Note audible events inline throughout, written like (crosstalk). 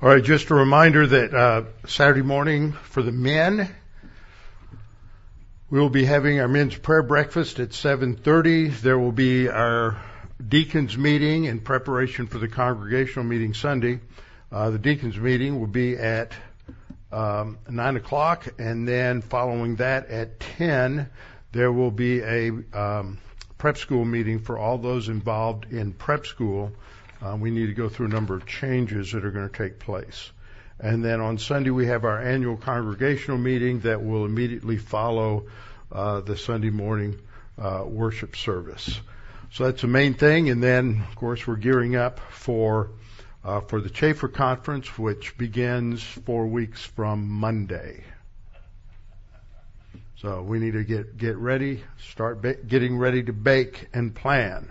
All right, just a reminder that uh, Saturday morning for the men, we will be having our men's prayer breakfast at 7:30. There will be our deacons meeting in preparation for the congregational meeting Sunday. Uh, the deacons meeting will be at um, nine o'clock, and then following that at 10, there will be a um, prep school meeting for all those involved in prep school we need to go through a number of changes that are going to take place. And then on Sunday, we have our annual congregational meeting that will immediately follow uh, the Sunday morning uh, worship service. So that's the main thing. And then, of course, we're gearing up for uh, for the Chafer Conference, which begins four weeks from Monday. So we need to get get ready, start ba- getting ready to bake and plan.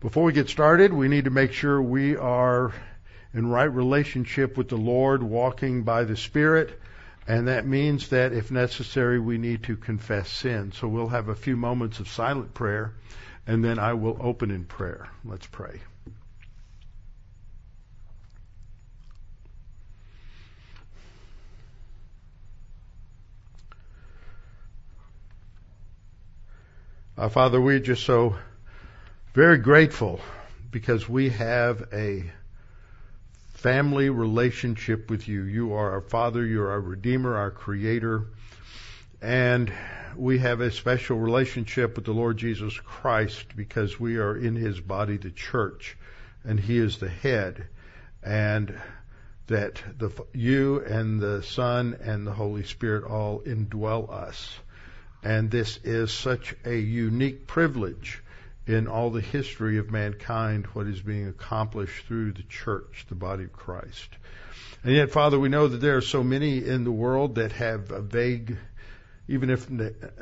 Before we get started, we need to make sure we are in right relationship with the Lord, walking by the Spirit, and that means that if necessary, we need to confess sin. So we'll have a few moments of silent prayer, and then I will open in prayer. Let's pray. Uh, Father, we just so very grateful because we have a family relationship with you. You are our Father, you're our Redeemer, our Creator, and we have a special relationship with the Lord Jesus Christ because we are in His body, the church, and He is the head, and that the, you and the Son and the Holy Spirit all indwell us. And this is such a unique privilege in all the history of mankind what is being accomplished through the church, the body of Christ. And yet, Father, we know that there are so many in the world that have a vague, even if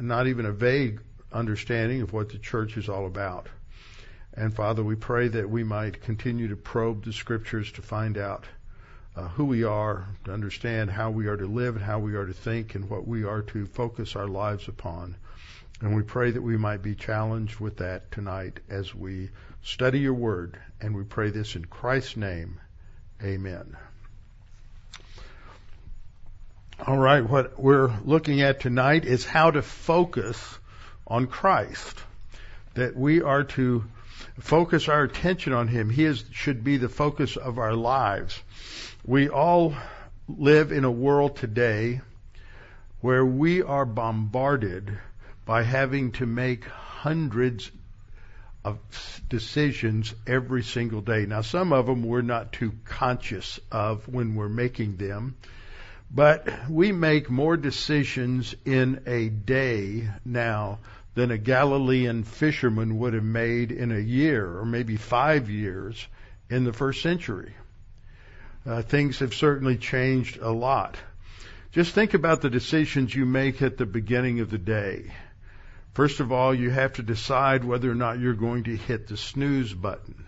not even a vague understanding of what the church is all about. And Father, we pray that we might continue to probe the scriptures to find out uh, who we are, to understand how we are to live and how we are to think and what we are to focus our lives upon. And we pray that we might be challenged with that tonight as we study your word. And we pray this in Christ's name. Amen. All right, what we're looking at tonight is how to focus on Christ. That we are to focus our attention on Him. He is, should be the focus of our lives. We all live in a world today where we are bombarded by having to make hundreds of decisions every single day. Now, some of them we're not too conscious of when we're making them, but we make more decisions in a day now than a Galilean fisherman would have made in a year or maybe five years in the first century. Uh, things have certainly changed a lot. Just think about the decisions you make at the beginning of the day. First of all, you have to decide whether or not you're going to hit the snooze button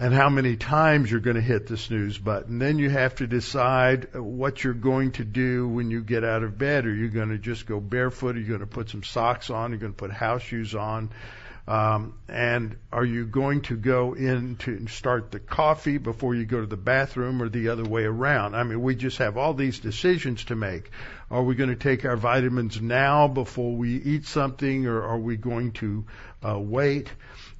and how many times you're going to hit the snooze button. Then you have to decide what you're going to do when you get out of bed. Are you going to just go barefoot? Are you going to put some socks on? Are you going to put house shoes on? Um, and are you going to go in to start the coffee before you go to the bathroom or the other way around? I mean, we just have all these decisions to make. Are we going to take our vitamins now before we eat something or are we going to uh, wait?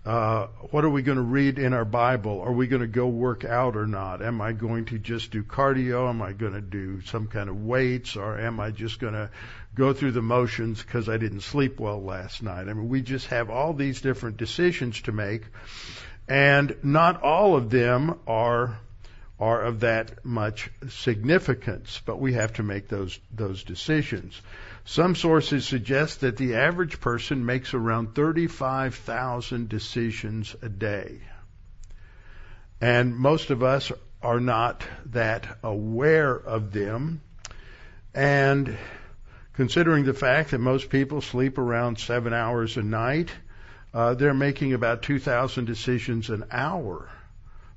Uh, what are we going to read in our Bible? Are we going to go work out or not? Am I going to just do cardio? Am I going to do some kind of weights or am I just going to go through the motions because I didn't sleep well last night? I mean, we just have all these different decisions to make and not all of them are are of that much significance, but we have to make those those decisions. Some sources suggest that the average person makes around 35,000 decisions a day. And most of us are not that aware of them. And considering the fact that most people sleep around seven hours a night, uh, they're making about 2,000 decisions an hour.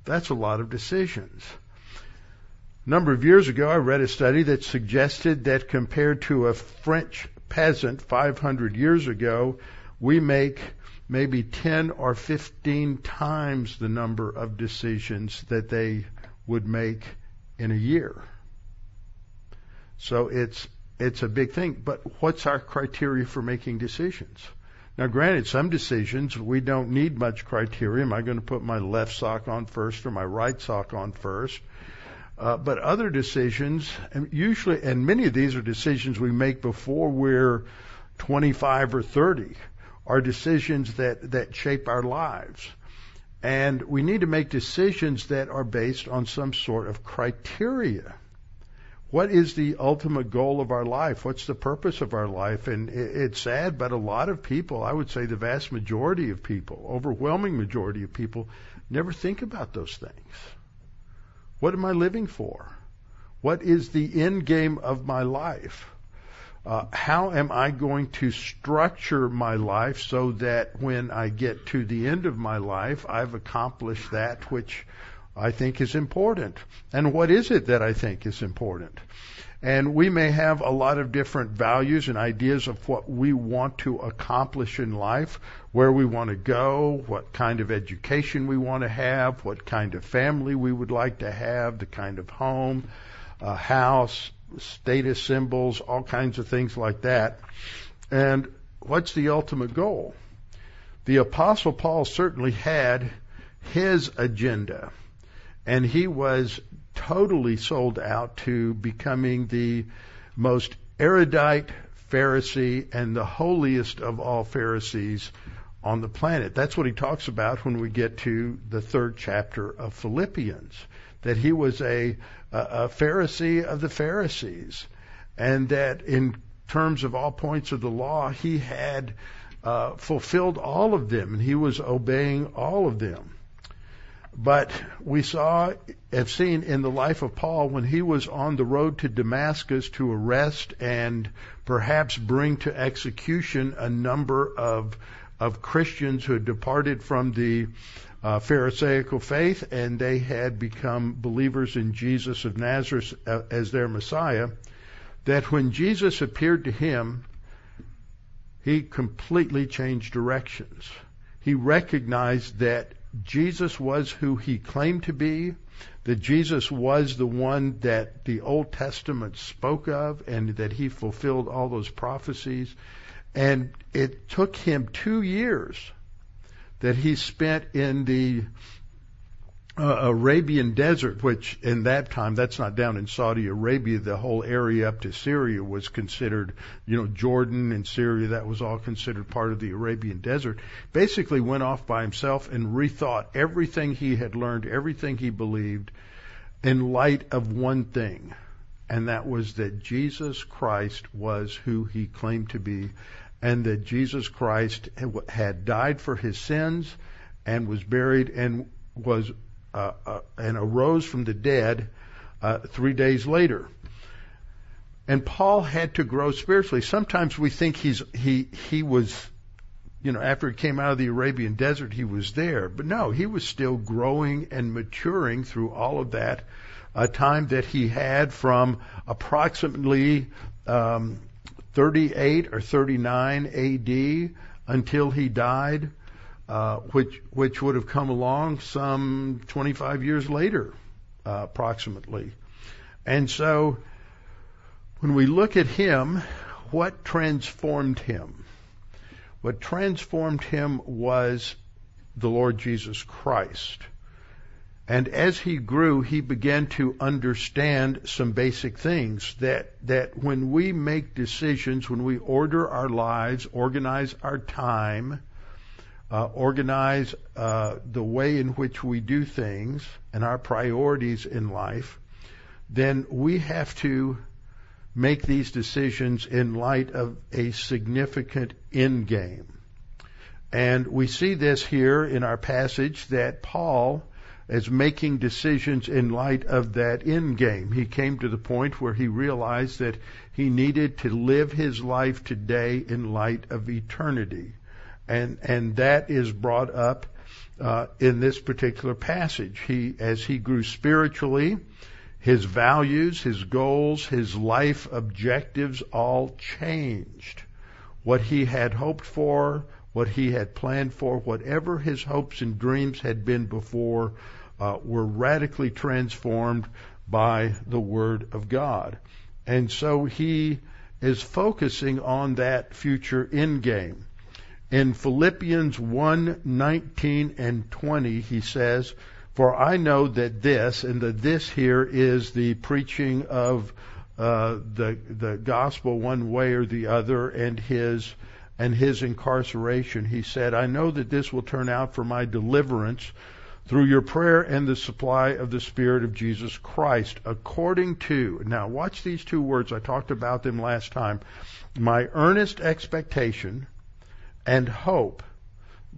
That's a lot of decisions. A number of years ago, I read a study that suggested that compared to a French peasant 500 years ago, we make maybe 10 or 15 times the number of decisions that they would make in a year. So it's it's a big thing. But what's our criteria for making decisions? Now, granted, some decisions we don't need much criteria. Am I going to put my left sock on first or my right sock on first? Uh, but other decisions, and usually, and many of these are decisions we make before we're 25 or 30, are decisions that, that shape our lives. And we need to make decisions that are based on some sort of criteria. What is the ultimate goal of our life? What's the purpose of our life? And it's sad, but a lot of people, I would say the vast majority of people, overwhelming majority of people, never think about those things. What am I living for? What is the end game of my life? Uh, how am I going to structure my life so that when I get to the end of my life, I've accomplished that which I think is important? And what is it that I think is important? And we may have a lot of different values and ideas of what we want to accomplish in life, where we want to go, what kind of education we want to have, what kind of family we would like to have, the kind of home, uh, house, status symbols, all kinds of things like that. And what's the ultimate goal? The Apostle Paul certainly had his agenda, and he was totally sold out to becoming the most erudite Pharisee and the holiest of all Pharisees on the planet. That's what he talks about when we get to the third chapter of Philippians. That he was a, a, Pharisee of the Pharisees, and that in terms of all points of the law, he had uh, fulfilled all of them, and he was obeying all of them. But we saw, have seen in the life of Paul when he was on the road to Damascus to arrest and perhaps bring to execution a number of of Christians who had departed from the uh, Pharisaical faith and they had become believers in Jesus of Nazareth uh, as their Messiah. That when Jesus appeared to him, he completely changed directions. He recognized that Jesus was who he claimed to be, that Jesus was the one that the Old Testament spoke of, and that he fulfilled all those prophecies. And it took him two years that he spent in the uh, Arabian desert, which in that time, that's not down in Saudi Arabia, the whole area up to Syria was considered, you know, Jordan and Syria, that was all considered part of the Arabian desert. Basically went off by himself and rethought everything he had learned, everything he believed, in light of one thing, and that was that Jesus Christ was who he claimed to be, and that Jesus Christ had died for his sins and was buried and was uh, uh, and arose from the dead uh, three days later. And Paul had to grow spiritually. Sometimes we think he's he he was, you know, after he came out of the Arabian desert, he was there. But no, he was still growing and maturing through all of that. A time that he had from approximately um, 38 or 39 A.D. until he died uh, which which would have come along some 25 years later, uh, approximately. And so, when we look at him, what transformed him? What transformed him was the Lord Jesus Christ. And as he grew, he began to understand some basic things that, that when we make decisions, when we order our lives, organize our time, uh, organize uh, the way in which we do things and our priorities in life, then we have to make these decisions in light of a significant end game. And we see this here in our passage that Paul is making decisions in light of that end game. He came to the point where he realized that he needed to live his life today in light of eternity. And, and that is brought up uh, in this particular passage. He, as he grew spiritually, his values, his goals, his life objectives all changed. What he had hoped for, what he had planned for, whatever his hopes and dreams had been before, uh, were radically transformed by the Word of God. And so he is focusing on that future end game. In Philippians 1 19 and 20, he says, For I know that this, and the this here is the preaching of uh, the the gospel one way or the other, and his and his incarceration, he said, I know that this will turn out for my deliverance through your prayer and the supply of the Spirit of Jesus Christ, according to, now watch these two words, I talked about them last time, my earnest expectation and hope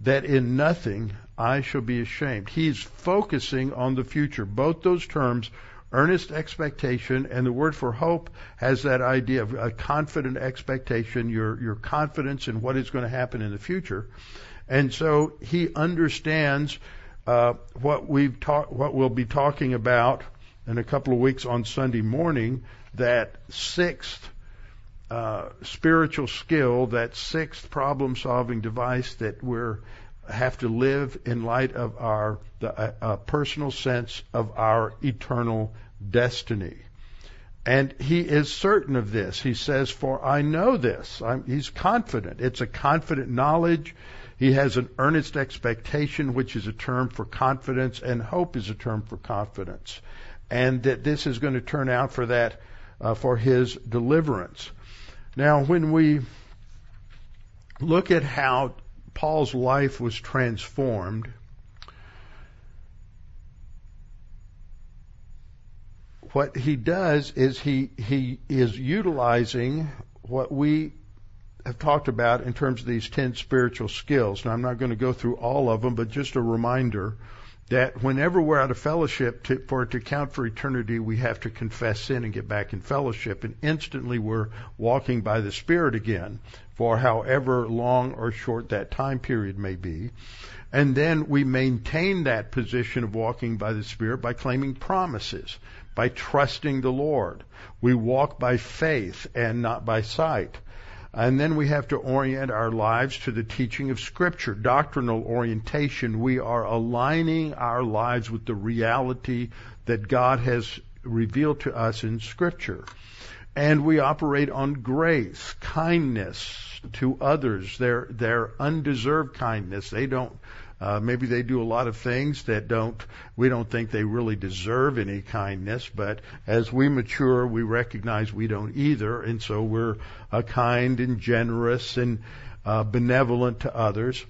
that in nothing I shall be ashamed. He's focusing on the future. Both those terms earnest expectation, and the word for hope has that idea of a confident expectation, your, your confidence in what is going to happen in the future. And so he understands uh, what we've what we'll be talking about in a couple of weeks on Sunday morning. That sixth uh, spiritual skill, that sixth problem-solving device that we're have to live in light of our the, uh, uh, personal sense of our eternal destiny. And he is certain of this. He says, For I know this. I'm, he's confident. It's a confident knowledge. He has an earnest expectation, which is a term for confidence, and hope is a term for confidence. And that this is going to turn out for that, uh, for his deliverance. Now, when we look at how Paul's life was transformed, what he does is he he is utilizing what we have talked about in terms of these 10 spiritual skills. Now I'm not going to go through all of them, but just a reminder that whenever we're out of fellowship, to, for it to count for eternity, we have to confess sin and get back in fellowship. And instantly we're walking by the Spirit again for however long or short that time period may be. And then we maintain that position of walking by the Spirit by claiming promises, by trusting the Lord. We walk by faith and not by sight. And then we have to orient our lives to the teaching of Scripture, doctrinal orientation. We are aligning our lives with the reality that God has revealed to us in Scripture. And we operate on grace, kindness to others, their, their undeserved kindness. They don't uh, maybe they do a lot of things that don't, we don't think they really deserve any kindness, but as we mature, we recognize we don't either, and so we're uh, kind and generous and uh, benevolent to others.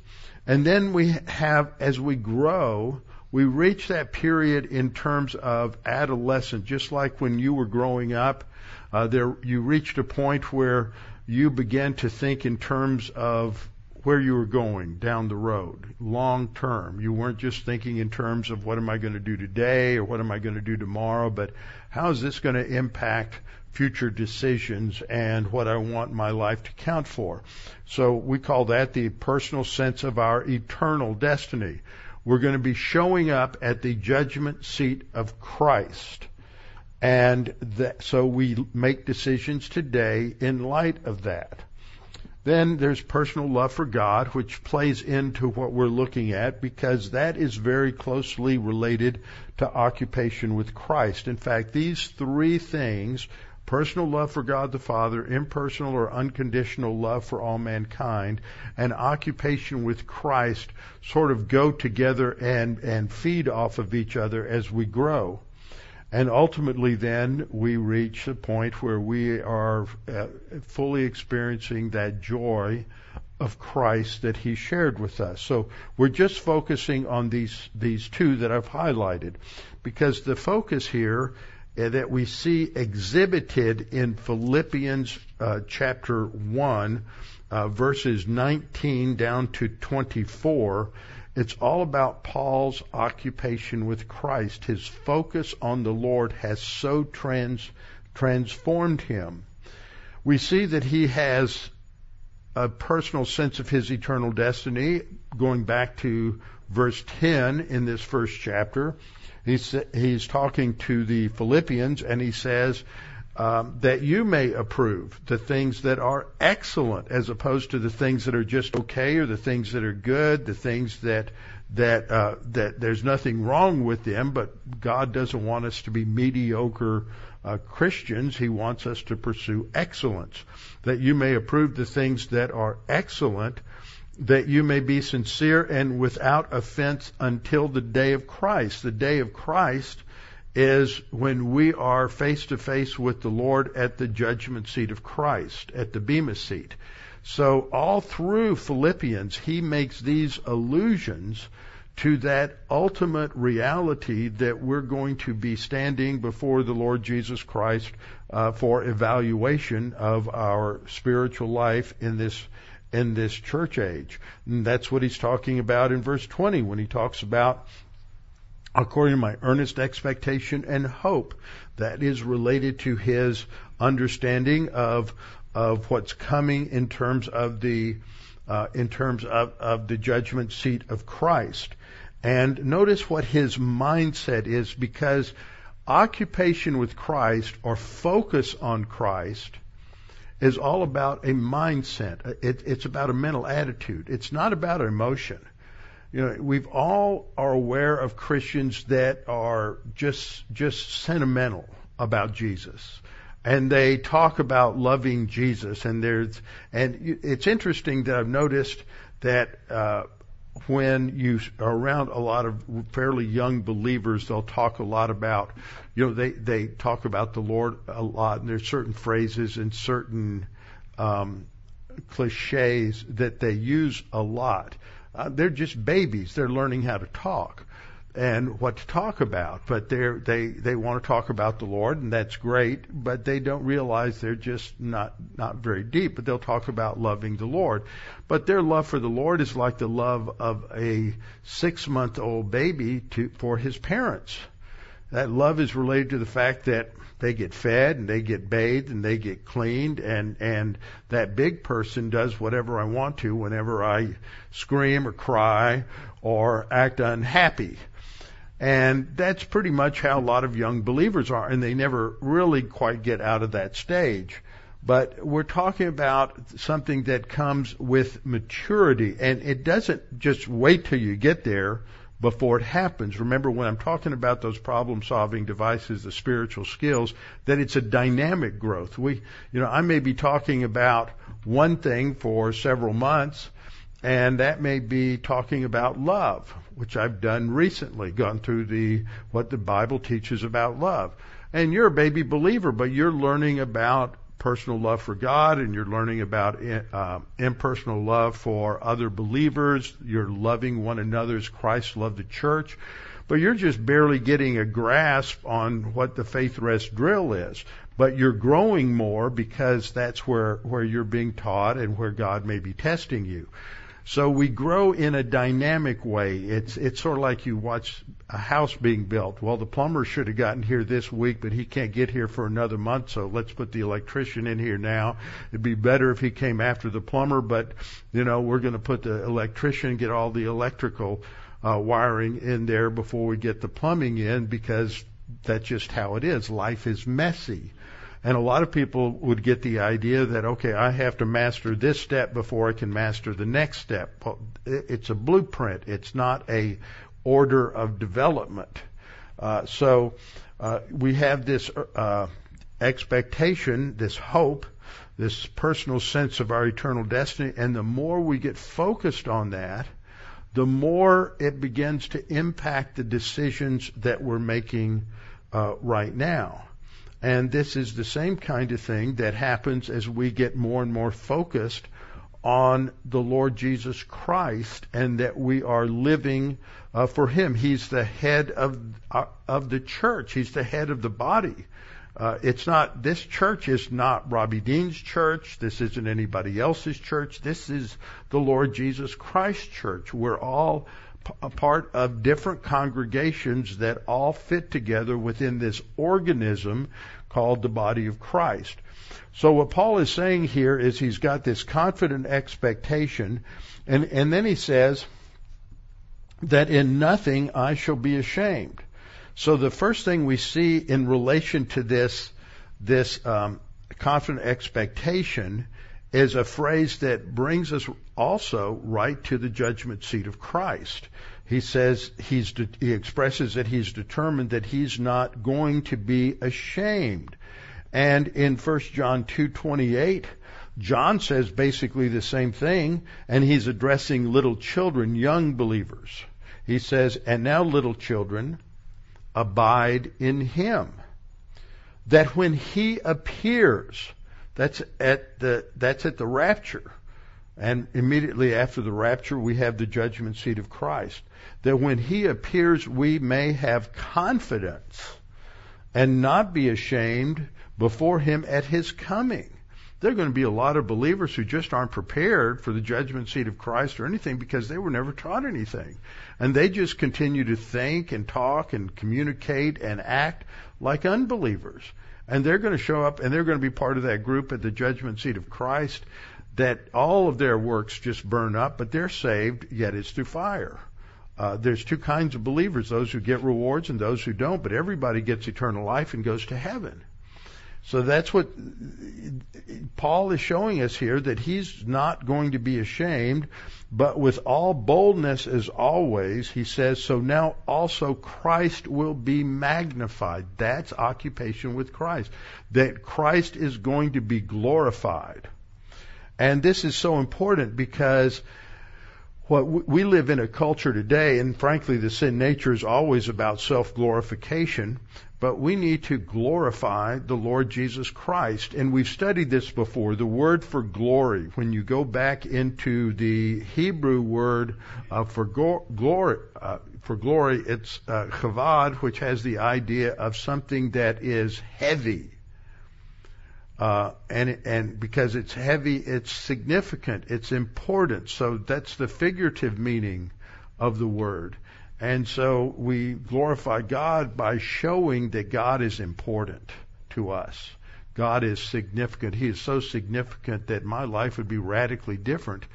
And then we have, as we grow, we reach that period in terms of adolescence, just like when you were growing up. Uh, there, you reached a point where you began to think in terms of where you were going down the road, long term. You weren't just thinking in terms of what am I going to do today or what am I going to do tomorrow, but how is this going to impact future decisions and what I want my life to count for. So we call that the personal sense of our eternal destiny. We're going to be showing up at the judgment seat of Christ. And that, so we make decisions today in light of that. Then there's personal love for God, which plays into what we're looking at because that is very closely related to occupation with Christ. In fact, these three things personal love for God the Father, impersonal or unconditional love for all mankind, and occupation with Christ sort of go together and, and feed off of each other as we grow. And ultimately, then we reach a point where we are uh, fully experiencing that joy of Christ that He shared with us. So we're just focusing on these these two that I've highlighted, because the focus here uh, that we see exhibited in Philippians uh, chapter one, uh, verses 19 down to 24 It's all about Paul's occupation with Christ. His focus on the Lord has so trans, transformed him. We see that he has a personal sense of his eternal destiny, going back to verse 10 in this first chapter. He's, he's talking to the Philippians and he says, um, that you may approve the things that are excellent as opposed to the things that are just okay or the things that are good, the things that that uh, that there's nothing wrong with them, but God doesn't want us to be mediocre uh, Christians. He wants us to pursue excellence, that you may approve the things that are excellent, that you may be sincere and without offense until the day of Christ. The day of Christ is when we are face to face with the Lord at the judgment seat of Christ, at the Bema seat. So all through Philippians, he makes these allusions to that ultimate reality that we're going to be standing before the Lord Jesus Christ uh, for evaluation of our spiritual life in this in this church age. And that's what he's talking about in verse 20 when he talks about according to my earnest expectation and hope that is related to his understanding of of what's coming in terms of the uh, in terms of, of the judgment seat of Christ. And notice what his mindset is because occupation with Christ or focus on Christ is all about a mindset. It, it's about a mental attitude. It's not about emotion you know, we've all are aware of Christians that are just just sentimental about Jesus, and they talk about loving Jesus, and there's and it's interesting that I've noticed that. Uh, when you are around a lot of fairly young believers, they'll talk a lot about, you know, they, they talk about the Lord a lot, and there's certain phrases and certain um, cliches that they use a lot. Uh, they're just babies. They're learning how to talk and what to talk about. But they they they want to talk about the Lord, and that's great. But they don't realize they're just not not very deep. But they'll talk about loving the Lord. But their love for the Lord is like the love of a six month old baby to for his parents. That love is related to the fact that they get fed and they get bathed and they get cleaned and and that big person does whatever I want to whenever I scream or cry or act unhappy. And that's pretty much how a lot of young believers are and they never really quite get out of that stage. But we're talking about something that comes with maturity and it doesn't just wait till you get there before it happens. Remember when I'm talking about those problem solving devices, the spiritual skills, that it's a dynamic growth. We, you know, I may be talking about one thing for several months and that may be talking about love, which I've done recently, gone through the, what the Bible teaches about love. And you're a baby believer, but you're learning about personal love for God and you're learning about uh, impersonal love for other believers. You're loving one another as Christ loved the church. But you're just barely getting a grasp on what the faith rest drill is. But you're growing more because that's where, where you're being taught and where God may be testing you. So we grow in a dynamic way. It's it's sort of like you watch a house being built. Well, the plumber should have gotten here this week, but he can't get here for another month, so let's put the electrician in here now. It'd be better if he came after the plumber, but you know, we're going to put the electrician get all the electrical uh, wiring in there before we get the plumbing in because that's just how it is. Life is messy. And a lot of people would get the idea that, okay, I have to master this step before I can master the next step. It's a blueprint. It's not a order of development. Uh, so uh, we have this uh, expectation, this hope, this personal sense of our eternal destiny, and the more we get focused on that, the more it begins to impact the decisions that we're making uh, right now. And this is the same kind of thing that happens as we get more and more focused on the Lord Jesus Christ and that we are living uh, for Him. He's the head of uh, of the church. He's the head of the body. Uh, it's not this church is not Robby Dean's church. This isn't anybody else's church. This is the Lord Jesus Christ church. We're all a part of different congregations that all fit together within this organism called the body of Christ. So what Paul is saying here is he's got this confident expectation, and, and then he says that in nothing I shall be ashamed. So the first thing we see in relation to this, this um, confident expectation is a phrase that brings us also right to the judgment seat of Christ. He says he's de- he expresses that he's determined that he's not going to be ashamed. And in 1 John 2:28, John says basically the same thing, and he's addressing little children, young believers. He says, "And now little children, abide in him, that when he appears, that's at the that's at the rapture. And immediately after the rapture, we have the judgment seat of Christ. That when he appears, we may have confidence and not be ashamed before him at his coming. There are going to be a lot of believers who just aren't prepared for the judgment seat of Christ or anything because they were never taught anything. And they just continue to think and talk and communicate and act like unbelievers. And they're going to show up and they're going to be part of that group at the judgment seat of Christ that all of their works just burn up, but they're saved, yet it's through fire. Uh, there's two kinds of believers, those who get rewards and those who don't, but everybody gets eternal life and goes to heaven. So that's what Paul is showing us here that he's not going to be ashamed, but with all boldness as always, he says, so now also Christ will be magnified. That's occupation with Christ. That Christ is going to be glorified. And this is so important because what we live in a culture today, and frankly, the sin nature is always about self glorification but we need to glorify the Lord Jesus Christ. And we've studied this before. The word for glory, when you go back into the Hebrew word uh, for go- glory, uh, for glory, it's uh, chavad, which has the idea of something that is heavy. Uh, and and because it's heavy, it's significant, it's important. So that's the figurative meaning of the word. And so we glorify God by showing that God is important to us. God is significant. He is so significant that my life would be radically different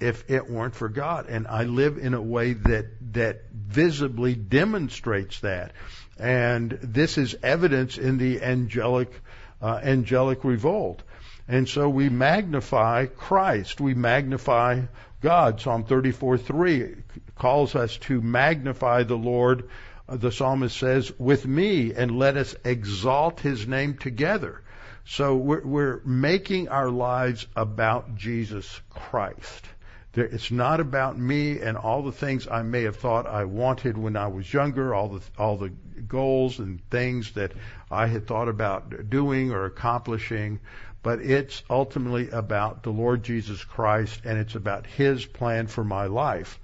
if it weren't for God. And I live in a way that, that visibly demonstrates that. And this is evidence in the angelic, uh, angelic revolt. And so we magnify Christ. We magnify God. Psalm 34:3 calls us to magnify the Lord. Uh, the psalmist says, "With me, and let us exalt His name together." So we're, we're making our lives about Jesus Christ. There, it's not about me and all the things I may have thought I wanted when I was younger, all the all the goals and things that I had thought about doing or accomplishing but it's ultimately about the Lord Jesus Christ and it's about His plan for my life.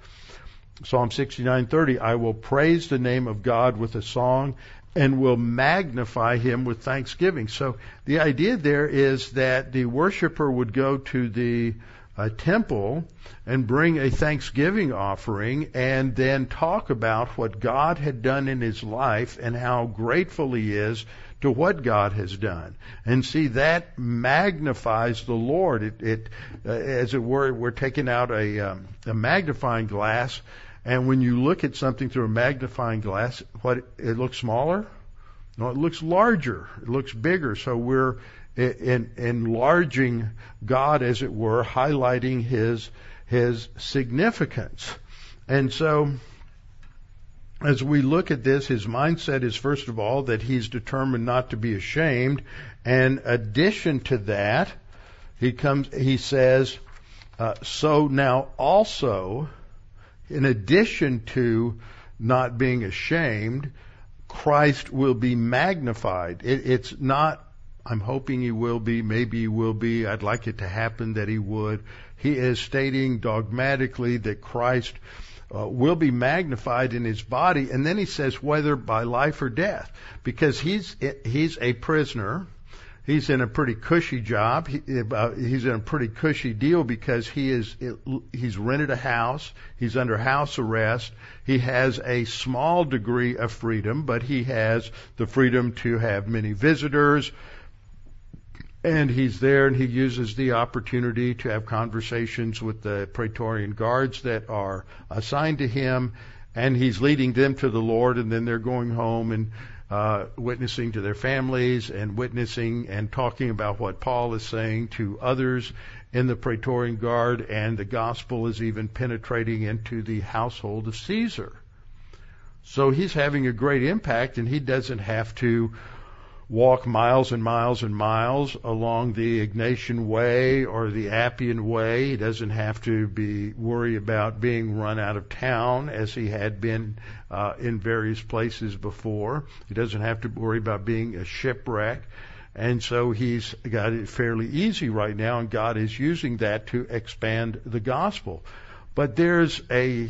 Psalm 69:30 I will praise the name of God with a song and will magnify him with thanksgiving. So the idea there is that the worshiper would go to the uh, temple and bring a thanksgiving offering and then talk about what God had done in his life and how grateful he is to what God has done. And see, that magnifies the Lord. It, it uh, as it were, we're taking out a, um, a magnifying glass, and when you look at something through a magnifying glass, what it looks smaller? No, it looks larger. It looks bigger. So we're in, enlarging God, as it were, highlighting His His significance. And so as we look at this, his mindset is first of all that he's determined not to be ashamed. And addition to that, he comes, he says, uh, so now also, in addition to not being ashamed, Christ will be magnified. It, it's not, I'm hoping he will be, maybe he will be, I'd like it to happen that he would. He is stating dogmatically that Christ uh, will be magnified in his body. And then he says whether by life or death, because he's he's a prisoner. he's in a pretty cushy job. He, uh, he's in a pretty cushy deal because he is he's rented a house. He's under house arrest. He has a small degree of freedom, but he has the freedom to have many visitors. And he's there and he uses the opportunity to have conversations with the Praetorian guards that are assigned to him. And he's leading them to the Lord and then they're going home and uh, witnessing to their families and witnessing and talking about what Paul is saying to others in the Praetorian Guard, and the gospel is even penetrating into the household of Caesar. So he's having a great impact, and he doesn't have to walk miles and miles and miles along the Egnatian Way or the Appian Way. He doesn't have to be worry about being run out of town as he had been uh, in various places before. He doesn't have to worry about being a shipwreck. And so he's got it fairly easy right now, and God is using that to expand the gospel. But there's a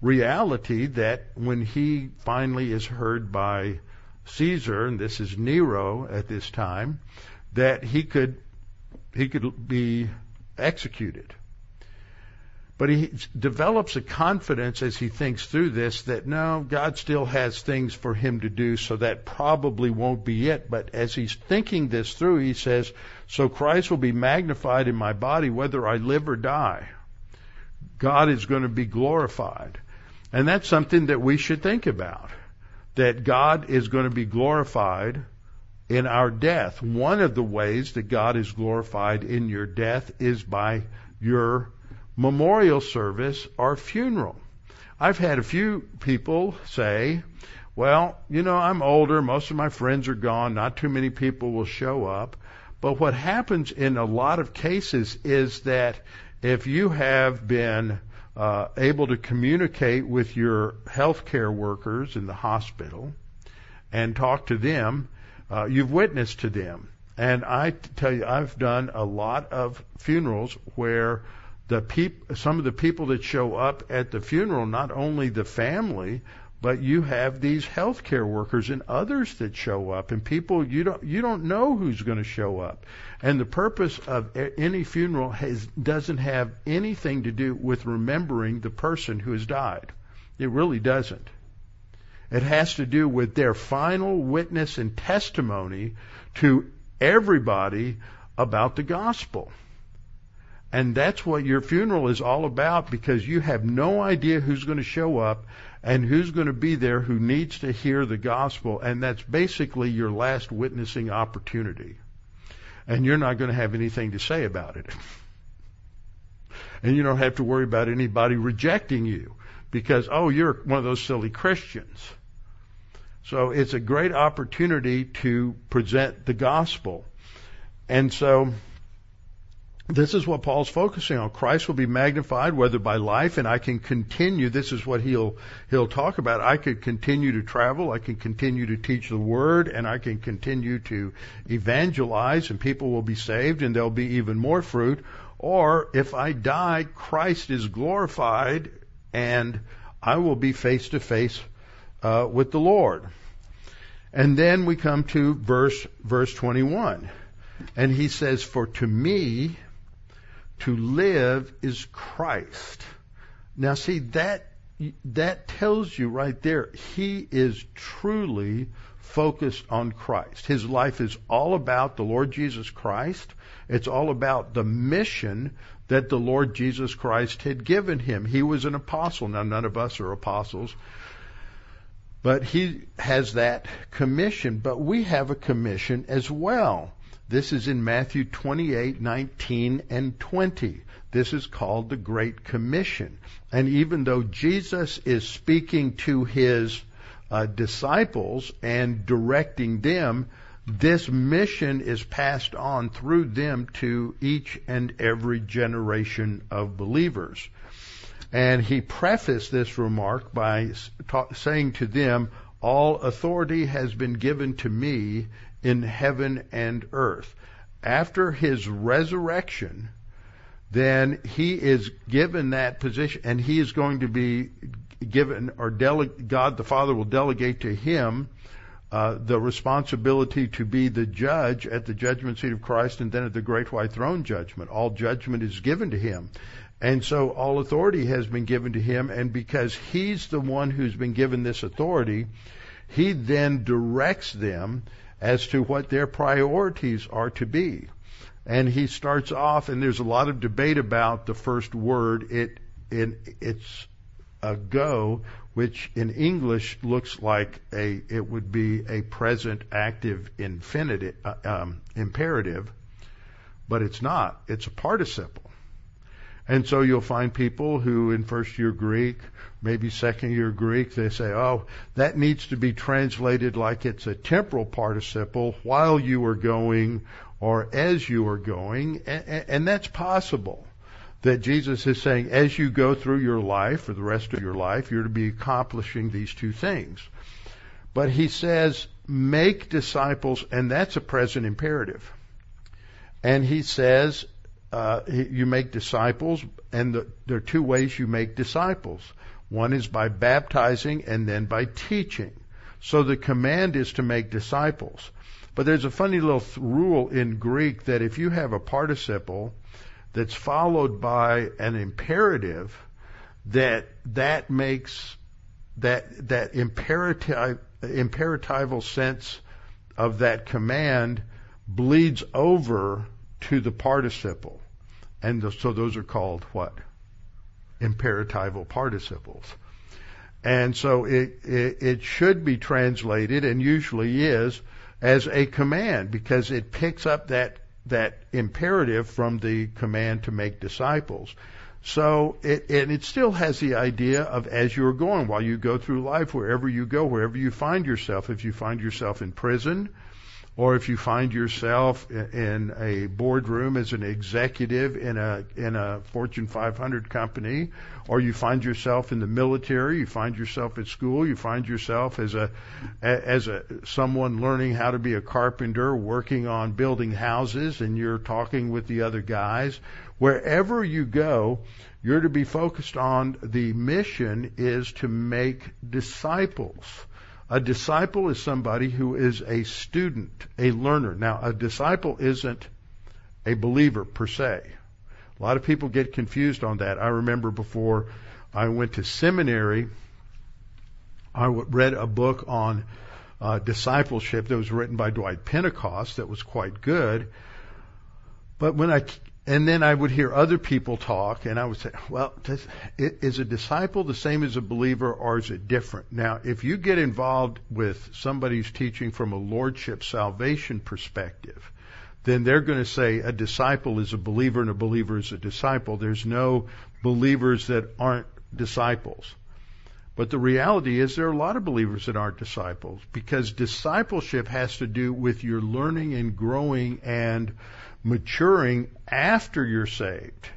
reality that when he finally is heard by Caesar, and this is Nero at this time, that he could he could be executed. But he develops a confidence as he thinks through this that no, God still has things for him to do, so that probably won't be it. But as he's thinking this through, he says, So Christ will be magnified in my body whether I live or die. God is going to be glorified. And that's something that we should think about that God is going to be glorified in our death. One of the ways that God is glorified in your death is by your memorial service or funeral. I've had a few people say, well, you know, I'm older, most of my friends are gone, not too many people will show up. But what happens in a lot of cases is that if you have been uh, able to communicate with your healthcare workers in the hospital and talk to them, uh, you've witnessed to them. And I tell you, I've done a lot of funerals where the peop- some of the people that show up at the funeral, not only the family, but you have these healthcare workers and others that show up and people you don't you don't know who's going to show up. And the purpose of any funeral has doesn't have anything to do with remembering the person who has died. It really doesn't. It has to do with their final witness and testimony to everybody about the gospel. And that's what your funeral is all about because you have no idea who's going to show up and who's going to be there who needs to hear the gospel. And that's basically your last witnessing opportunity. And you're not going to have anything to say about it. (laughs) and you don't have to worry about anybody rejecting you because, oh, you're one of those silly Christians. So it's a great opportunity to present the gospel. And so this is what Paul's focusing on. Christ will be magnified, whether by life, and I can continue. This is what he'll he'll talk about. I could continue to travel. I can continue to teach the word, and I can continue to evangelize, and people will be saved, and there'll be even more fruit. Or if I die, Christ is glorified, and I will be face to face with the Lord. And then we come to verse verse 21. And he says, For to me, to live is Christ. Now see that that tells you right there he is truly focused on Christ. His life is all about the Lord Jesus Christ. It's all about the mission that the Lord Jesus Christ had given him. He was an apostle. Now none of us are apostles. But he has that commission, but we have a commission as well. This is in Matthew 28, 19 and 20. This is called the Great Commission. And even though Jesus is speaking to his uh, disciples and directing them, this mission is passed on through them to each and every generation of believers. And he prefaced this remark by ta- saying to them, All authority has been given to me in heaven and earth. After his resurrection, then he is given that position and he is going to be given or dele- God the Father will delegate to him uh, the responsibility to be the judge at the judgment seat of Christ and then at the great white throne judgment. All judgment is given to him. And so all authority has been given to him, and because he's the one who's been given this authority, he then directs them as to what their priorities are to be. And he starts off, and there's a lot of debate about the first word. It, it it's a go, which in English looks like a it would be a present active infinitive uh, um, imperative, but it's not. It's a participle. And so you'll find people who in first year Greek, maybe second year Greek, they say, oh, that needs to be translated like it's a temporal participle while you are going or as you are going. And, that's possible. That Jesus is saying, as you go through your life, for the rest of your life, you're to be accomplishing these two things. But he says, make disciples, and that's a present imperative. And he says, uh, you make disciples, and the, there are two ways you make disciples. One is by baptizing and then by teaching. So the command is to make disciples. But there's a funny little rule in Greek that if you have a participle that's followed by an imperative, that that makes that that imperative imperatival sense of that command bleeds over to the participle. And so those are called what? Imperatival participles. And so it, it, it should be translated, and usually is, as a command because it picks up that that imperative from the command to make disciples. So it and it still has the idea of as you're going while you go through life wherever you go wherever you find yourself if you find yourself in prison or if you find yourself in a boardroom as an executive in a in a Fortune 500 company, or you find yourself in the military, you find yourself at school, you find yourself as a as a someone learning how to be a carpenter, working on building houses, and you're talking with the other guys. Wherever you go, you're to be focused on the mission is to make disciples a disciple is somebody who is a student, a learner. Now, a disciple isn't a believer per se. A lot of people get confused on that. I remember before I went to seminary, I read a book on uh, discipleship that was written by Dwight Pentecost that was quite good. But when I and then I would hear other people talk, and I would say, well, does, is a disciple the same as a believer, or is it different? Now, if you get involved with somebody who's teaching from a lordship salvation perspective, then they're going to say a disciple is a believer and a believer is a disciple. There's no believers that aren't disciples. But the reality is there are a lot of believers that aren't disciples because discipleship has to do with your learning and growing and maturing after you're saved.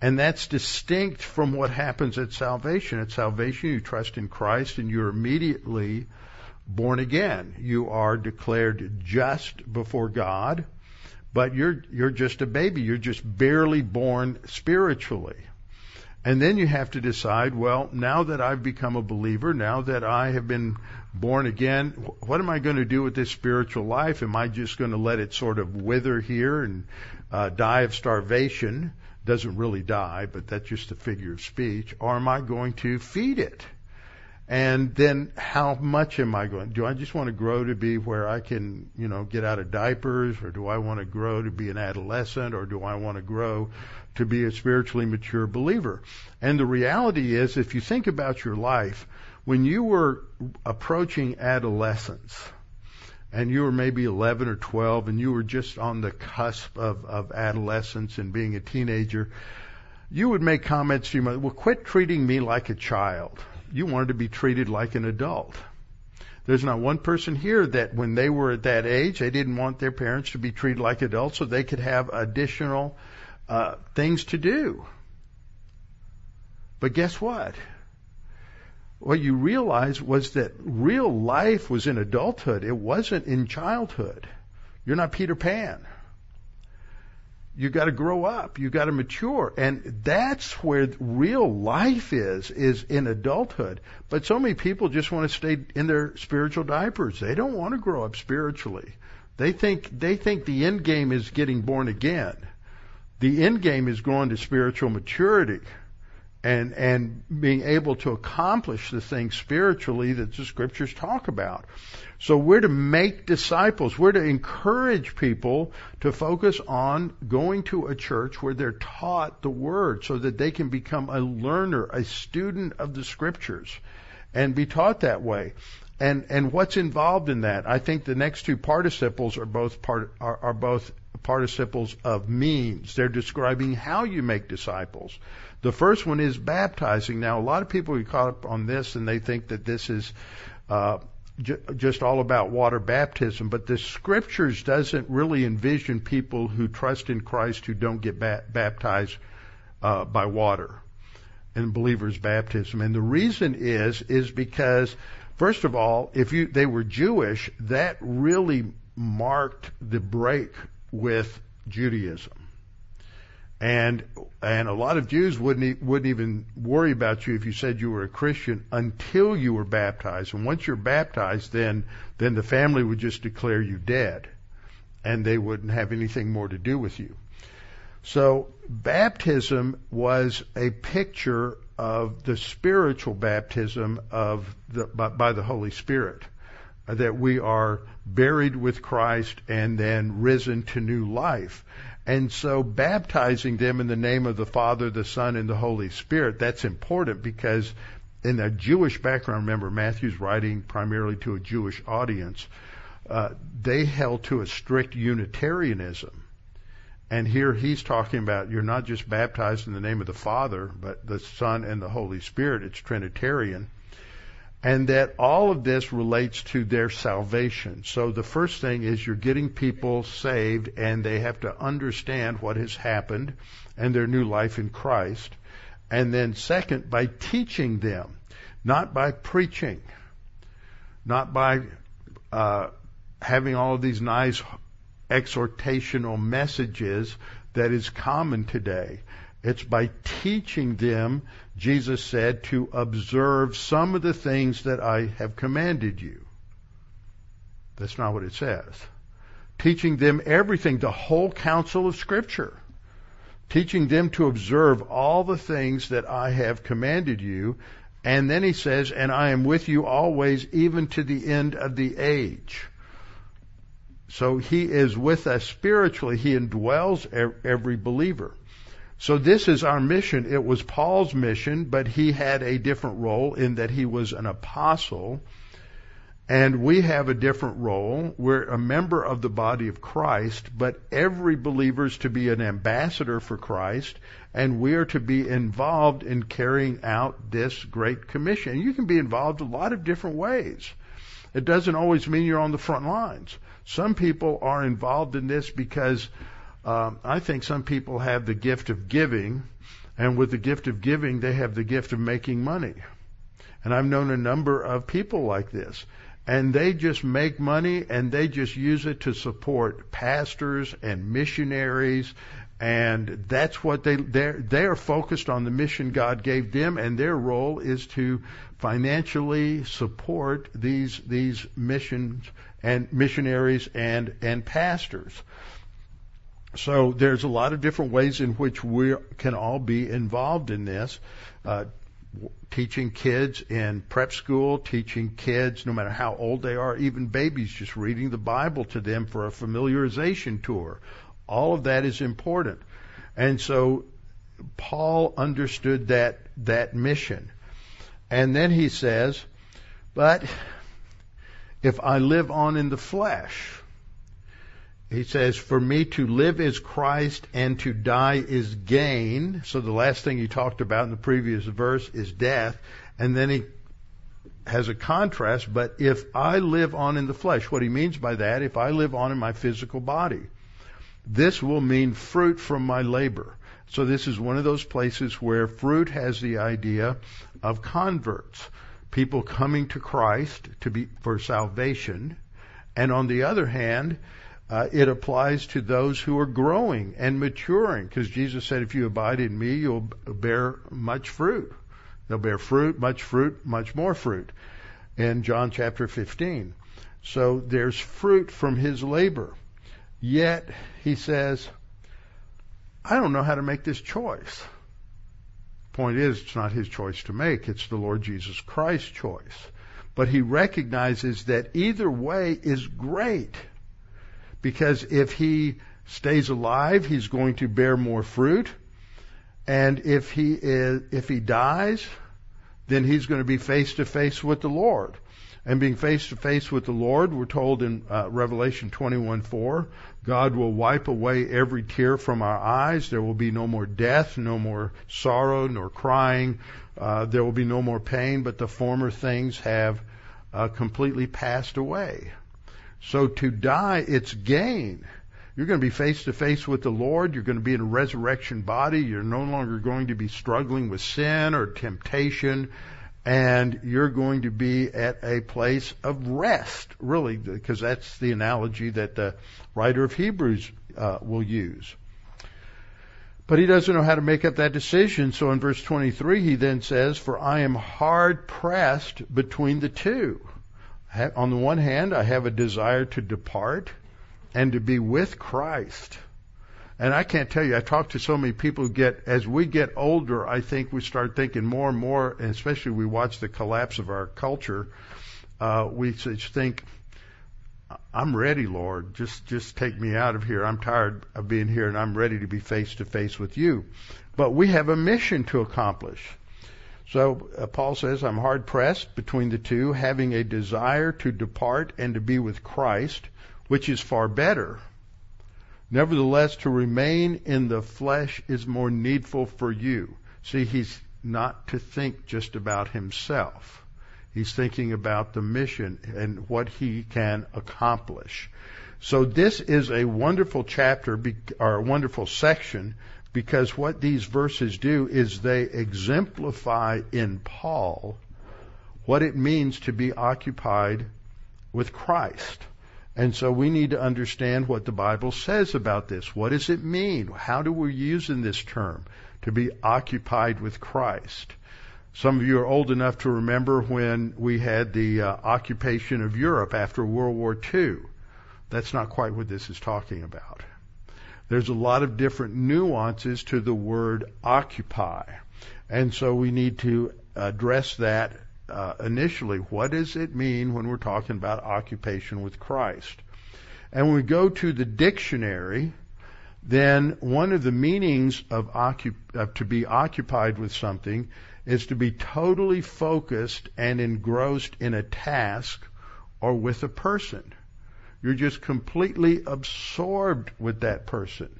And that's distinct from what happens at salvation. At salvation, you trust in Christ and you're immediately born again. You are declared just before God, but you're, you're just a baby. You're just barely born spiritually. And then you have to decide, well, now that I've become a believer, now that I have been born again, what am I going to do with this spiritual life? Am I just going to let it sort of wither here and uh, die of starvation? Doesn't really die, but that's just a figure of speech. Or am I going to feed it? And then how much am I going? Do I just want to grow to be where I can, you know, get out of diapers or do I want to grow to be an adolescent or do I want to grow to be a spiritually mature believer? And the reality is if you think about your life, when you were approaching adolescence and you were maybe 11 or 12 and you were just on the cusp of, of adolescence and being a teenager, you would make comments to your mother, well, quit treating me like a child. You wanted to be treated like an adult. There's not one person here that when they were at that age, they didn't want their parents to be treated like adults so they could have additional uh, things to do. But guess what? What you realized was that real life was in adulthood. It wasn't in childhood. You're not Peter Pan. you got to grow up. You got to mature. And that's where real life is, is in adulthood. But so many people just want to stay in their spiritual diapers. They don't want to grow up spiritually. They think, they think the end game is getting born again. The end game is growing to spiritual maturity and and being able to accomplish the things spiritually that the scriptures talk about. So we're to make disciples. We're to encourage people to focus on going to a church where they're taught the word so that they can become a learner, a student of the scriptures and be taught that way. And and what's involved in that? I think the next two participles are both part are, are both participles of means. They're describing how you make disciples. The first one is baptizing. Now, a lot of people get caught up on this and they think that this is uh, j- just all about water baptism, but the scriptures doesn't really envision people who trust in Christ who don't get ba- baptized uh, by water and believers' baptism. And the reason is is because first of all, if you they were Jewish, that really marked the break with Judaism. And and a lot of Jews wouldn't wouldn't even worry about you if you said you were a Christian until you were baptized. And once you're baptized, then then the family would just declare you dead, and they wouldn't have anything more to do with you. So baptism was a picture of the spiritual baptism of the by, by the Holy Spirit, that we are buried with Christ and then risen to new life. And so baptizing them in the name of the Father, the Son, and the Holy Spirit, that's important because in a Jewish background, remember Matthew's writing primarily to a Jewish audience, uh, they held to a strict Unitarianism. And here he's talking about you're not just baptized in the name of the Father, but the Son and the Holy Spirit. It's Trinitarian and that all of this relates to their salvation. So the first thing is you're getting people saved and they have to understand what has happened and their new life in Christ. And then second, by teaching them, not by preaching, not by uh, having all of these nice exhortational messages that is common today. It's by teaching them, Jesus said, to observe some of the things that I have commanded you. That's not what it says. Teaching them everything, the whole counsel of Scripture. Teaching them to observe all the things that I have commanded you. And then he says, and I am with you always, even to the end of the age. So he is with us spiritually. He indwells every believer. So this is our mission. It was Paul's mission, but he had a different role in that he was an apostle. And we have a different role. We're a member of the body of Christ, but every believer is to be an ambassador for Christ, and we are to be involved in carrying out this great commission. You can be involved a lot of different ways. It doesn't always mean you're on the front lines. Some people are involved in this because um, I think some people have the gift of giving, and with the gift of giving, they have the gift of making money. And I've known a number of people like this. And they just make money and they just use it to support pastors and missionaries. And that's what they, they're, they are focused on the mission God gave them and their role is to financially support these, these missions and missionaries and, and pastors. So there's a lot of different ways in which we can all be involved in this. Uh, teaching kids in prep school, teaching kids, no matter how old they are, even babies, just reading the Bible to them for a familiarization tour. All of that is important. And so Paul understood that, that mission. And then he says, but if I live on in the flesh, he says, For me to live is Christ and to die is gain. So the last thing he talked about in the previous verse is death. And then he has a contrast, but if I live on in the flesh, what he means by that, if I live on in my physical body, this will mean fruit from my labor. So this is one of those places where fruit has the idea of converts, people coming to Christ to be for salvation, and on the other hand, Uh, it applies to those who are growing and maturing, because Jesus said, "If you abide in me, you'll bear much fruit. They'll bear fruit, much fruit, much more fruit." In John chapter 15, so there's fruit from his labor. Yet he says, "I don't know how to make this choice." Point is, it's not his choice to make; it's the Lord Jesus Christ's choice. But he recognizes that either way is great because if he stays alive, he's going to bear more fruit. And if he is, if he dies, then he's going to be face to face with the Lord. And being face to face with the Lord, we're told in uh, Revelation 21:4, God will wipe away every tear from our eyes. There will be no more death, no more sorrow, nor crying. Uh, there will be no more pain, but the former things have uh, completely passed away. So to die, it's gain. You're going to be face to face with the Lord. You're going to be in a resurrection body. You're no longer going to be struggling with sin or temptation. And you're going to be at a place of rest, really, because that's the analogy that the writer of Hebrews uh, will use. But he doesn't know how to make up that decision. So in verse 23, he then says, For I am hard pressed between the two on the one hand, I have a desire to depart and to be with Christ. And I can't tell you, I talk to so many people who get, as we get older, I think we start thinking more and more, and especially we watch the collapse of our culture, uh, we think, I'm ready, Lord. Just, just take me out of here. I'm tired of being here and I'm ready to be face to face with you. But we have a mission to accomplish. So uh, Paul says, I'm hard pressed between the two, having a desire to depart and to be with Christ, which is far better. Nevertheless, to remain in the flesh is more needful for you. See, he's not to think just about himself. He's thinking about the mission and what he can accomplish. So this is a wonderful chapter, or a wonderful section because what these verses do is they exemplify in Paul what it means to be occupied with Christ. And so we need to understand what the Bible says about this. What does it mean? How do we use in this term to be occupied with Christ? Some of you are old enough to remember when we had the uh, occupation of Europe after World War II. That's not quite what this is talking about there's a lot of different nuances to the word occupy. And so we need to address that uh, initially. What does it mean when we're talking about occupation with Christ? And when we go to the dictionary, then one of the meanings of, occup- of to be occupied with something is to be totally focused and engrossed in a task or with a person. You're just completely absorbed with that person.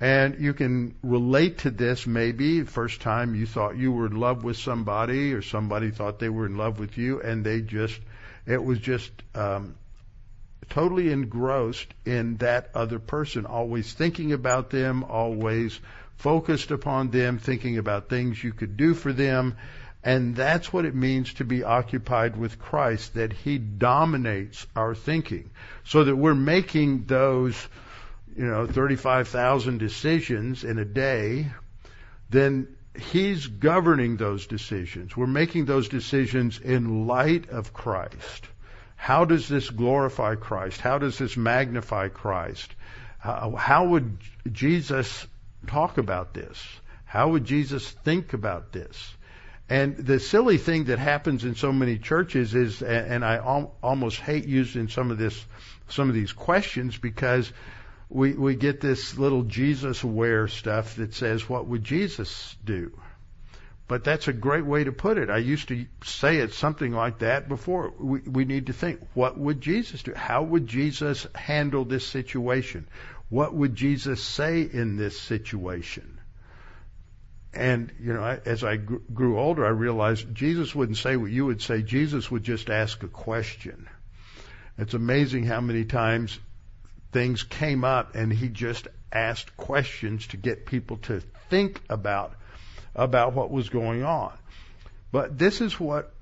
And you can relate to this maybe first time you thought you were in love with somebody or somebody thought they were in love with you and they just, it was just, um, totally engrossed in that other person, always thinking about them, always focused upon them, thinking about things you could do for them. And that's what it means to be occupied with Christ, that He dominates our thinking. So that we're making those, you know, 35,000 decisions in a day, then He's governing those decisions. We're making those decisions in light of Christ. How does this glorify Christ? How does this magnify Christ? How would Jesus talk about this? How would Jesus think about this? And the silly thing that happens in so many churches is, and I al- almost hate using some of this, some of these questions because we we get this little Jesus aware stuff that says, "What would Jesus do?" But that's a great way to put it. I used to say it something like that before. We, we need to think, what would Jesus do? How would Jesus handle this situation? What would Jesus say in this situation? And, you know, as I grew older, I realized Jesus wouldn't say what you would say. Jesus would just ask a question. It's amazing how many times things came up and he just asked questions to get people to think about, about what was going on. But this is what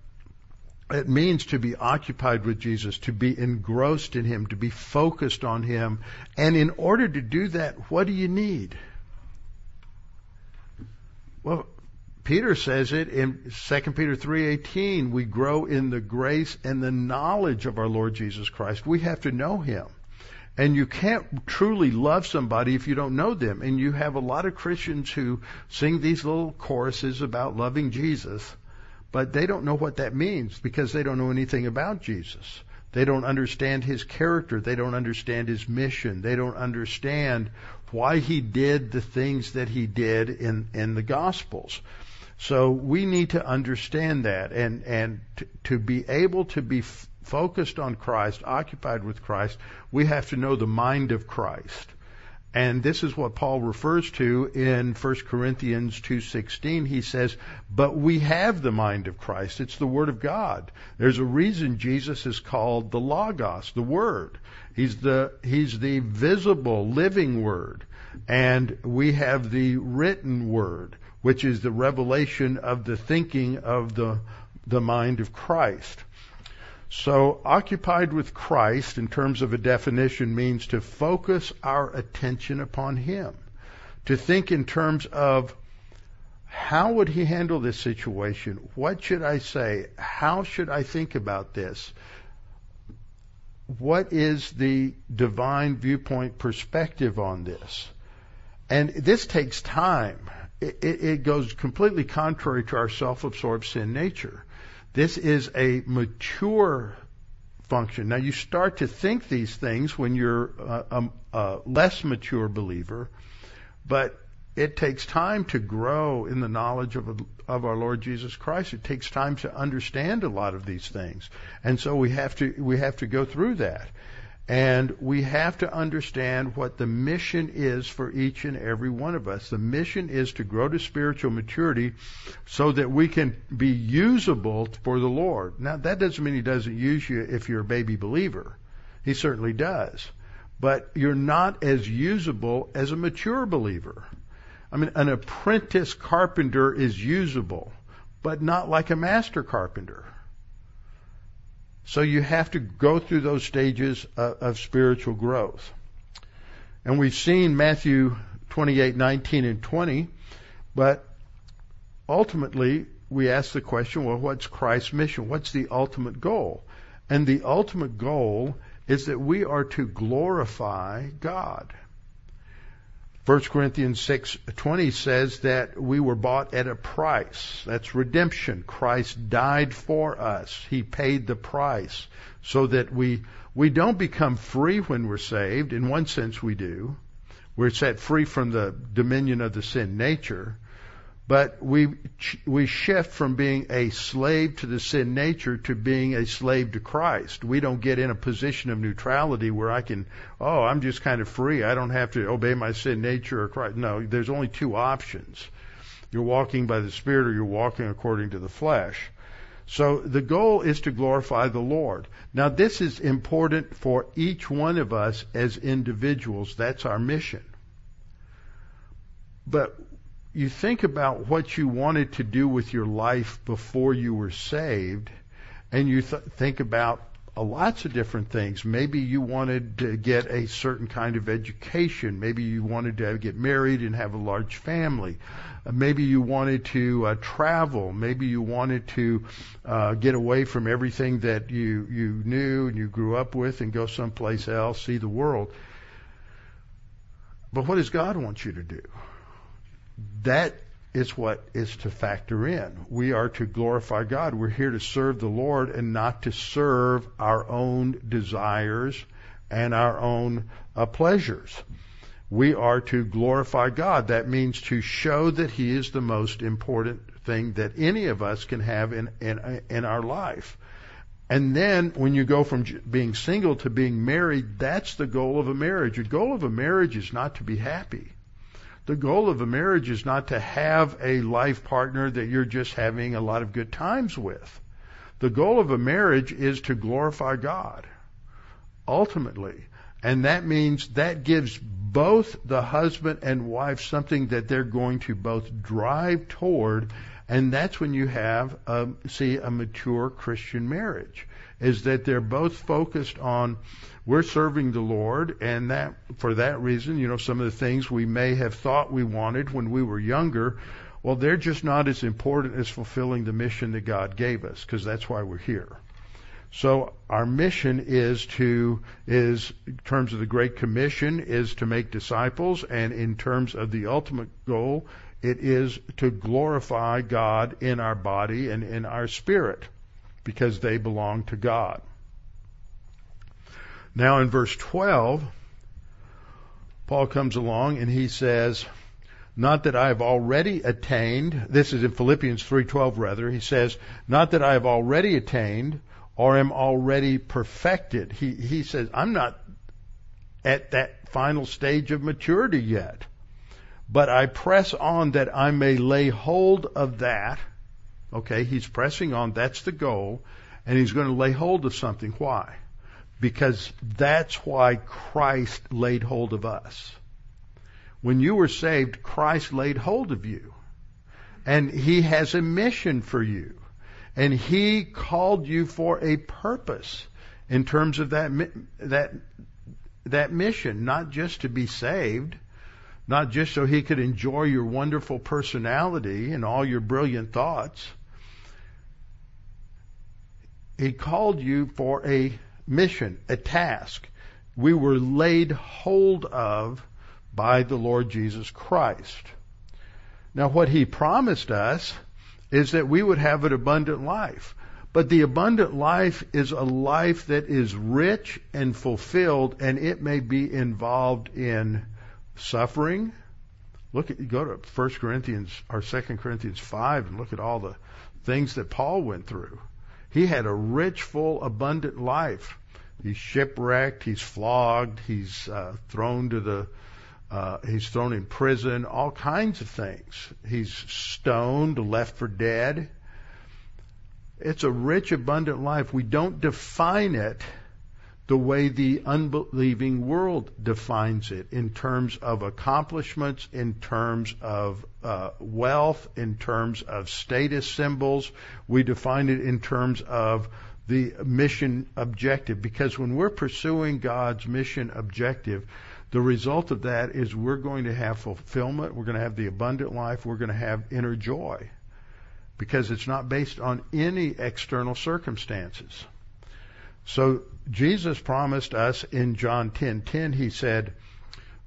it means to be occupied with Jesus, to be engrossed in Him, to be focused on Him. And in order to do that, what do you need? Well, Peter says it in 2 Peter 3:18, we grow in the grace and the knowledge of our Lord Jesus Christ. We have to know him. And you can't truly love somebody if you don't know them. And you have a lot of Christians who sing these little choruses about loving Jesus but they don't know what that means because they don't know anything about Jesus. They don't understand his character. They don't understand his mission. They don't understand why he did the things that he did in, in the Gospels. So we need to understand that and, and to, to be able to be f- focused on Christ, occupied with Christ, we have to know the mind of Christ. And this is what Paul refers to in 1 Corinthians 2:16. He says, "But we have the mind of Christ. It's the word of God. There's a reason Jesus is called the Logos, the word. He's the he's the visible living word. And we have the written word, which is the revelation of the thinking of the the mind of Christ. So, occupied with Christ, in terms of a definition, means to focus our attention upon Him. To think in terms of how would He handle this situation? What should I say? How should I think about this? What is the divine viewpoint perspective on this? And this takes time. It, it, it goes completely contrary to our self-absorbed sin nature. This is a mature function. Now you start to think these things when you're a, a, a less mature believer, but it takes time to grow in the knowledge of, of our Lord Jesus Christ. It takes time to understand a lot of these things. And so we have to, we have to go through that. And we have to understand what the mission is for each and every one of us. The mission is to grow to spiritual maturity so that we can be usable for the Lord. Now, that doesn't mean He doesn't use you if you're a baby believer. He certainly does. But you're not as usable as a mature believer. I mean, an apprentice carpenter is usable, but not like a master carpenter. So you have to go through those stages of, of spiritual growth. And we've seen Matthew 28, 19 and 20, but ultimately we ask the question, well, what's Christ's mission? What's the ultimate goal? And the ultimate goal is that we are to glorify God. 1 Corinthians 6:20 says that we were bought at a price. That's redemption. Christ died for us. He paid the price so that we we don't become free when we're saved. In one sense we do. We're set free from the dominion of the sin nature, but we we shift from being a slave to the sin nature to being a slave to Christ. We don't get in a position of neutrality where I can, oh, I'm just kind of free. I don't have to obey my sin nature or Christ. No, there's only two options. You're walking by the Spirit or you're walking according to the flesh. So the goal is to glorify the Lord. Now this is important for each one of us as individuals. That's our mission. But you think about what you wanted to do with your life before you were saved, and you th- think about uh, lots of different things. Maybe you wanted to get a certain kind of education. Maybe you wanted to get married and have a large family. Uh, maybe you wanted to uh, travel. Maybe you wanted to uh, get away from everything that you you knew and you grew up with and go someplace else, see the world. But what does God want you to do? That is what is to factor in. We are to glorify God. We're here to serve the Lord and not to serve our own desires and our own uh, pleasures. We are to glorify God. That means to show that He is the most important thing that any of us can have in, in, in our life. And then when you go from being single to being married, that's the goal of a marriage. The goal of a marriage is not to be happy. The goal of a marriage is not to have a life partner that you're just having a lot of good times with. The goal of a marriage is to glorify God, ultimately. And that means that gives both the husband and wife something that they're going to both drive toward And that's when you have, a, see, a mature Christian marriage, is that they're both focused on we're serving the Lord, and that for that reason, you know, some of the things we may have thought we wanted when we were younger, well, they're just not as important as fulfilling the mission that God gave us, because that's why we're here. So our mission is to is in terms of the Great Commission is to make disciples, and in terms of the ultimate goal, it is to glorify God in our body and in our spirit, because they belong to God. Now in verse 12, Paul comes along and he says, not that I have already attained, this is in Philippians 3:12 rather, he says, not that I have already attained or am already perfected. He, he says, I'm not at that final stage of maturity yet, but I press on that I may lay hold of that. Okay, he's pressing on, that's the goal, and he's going to lay hold of something. Why? Because that's why Christ laid hold of us. When you were saved, Christ laid hold of you. And he has a mission for you. And he called you for a purpose in terms of that, that, that mission, not just to be saved, not just so he could enjoy your wonderful personality and all your brilliant thoughts. He called you for a mission, a task. We were laid hold of by the Lord Jesus Christ. Now what he promised us is that we would have an abundant life. But the abundant life is a life that is rich and fulfilled, and it may be involved in suffering. Look at go to 1 Corinthians or 2 Corinthians 5 and look at all the things that Paul went through. He had a rich, full, abundant life. He's shipwrecked, he's flogged, he's uh, thrown to the uh, he's thrown in prison, all kinds of things. He's stoned, left for dead. It's a rich, abundant life. We don't define it the way the unbelieving world defines it in terms of accomplishments, in terms of uh, wealth, in terms of status symbols. We define it in terms of the mission objective because when we're pursuing God's mission objective, the result of that is we're going to have fulfillment, we're going to have the abundant life, we're going to have inner joy because it's not based on any external circumstances. So Jesus promised us in John 10:10 he said,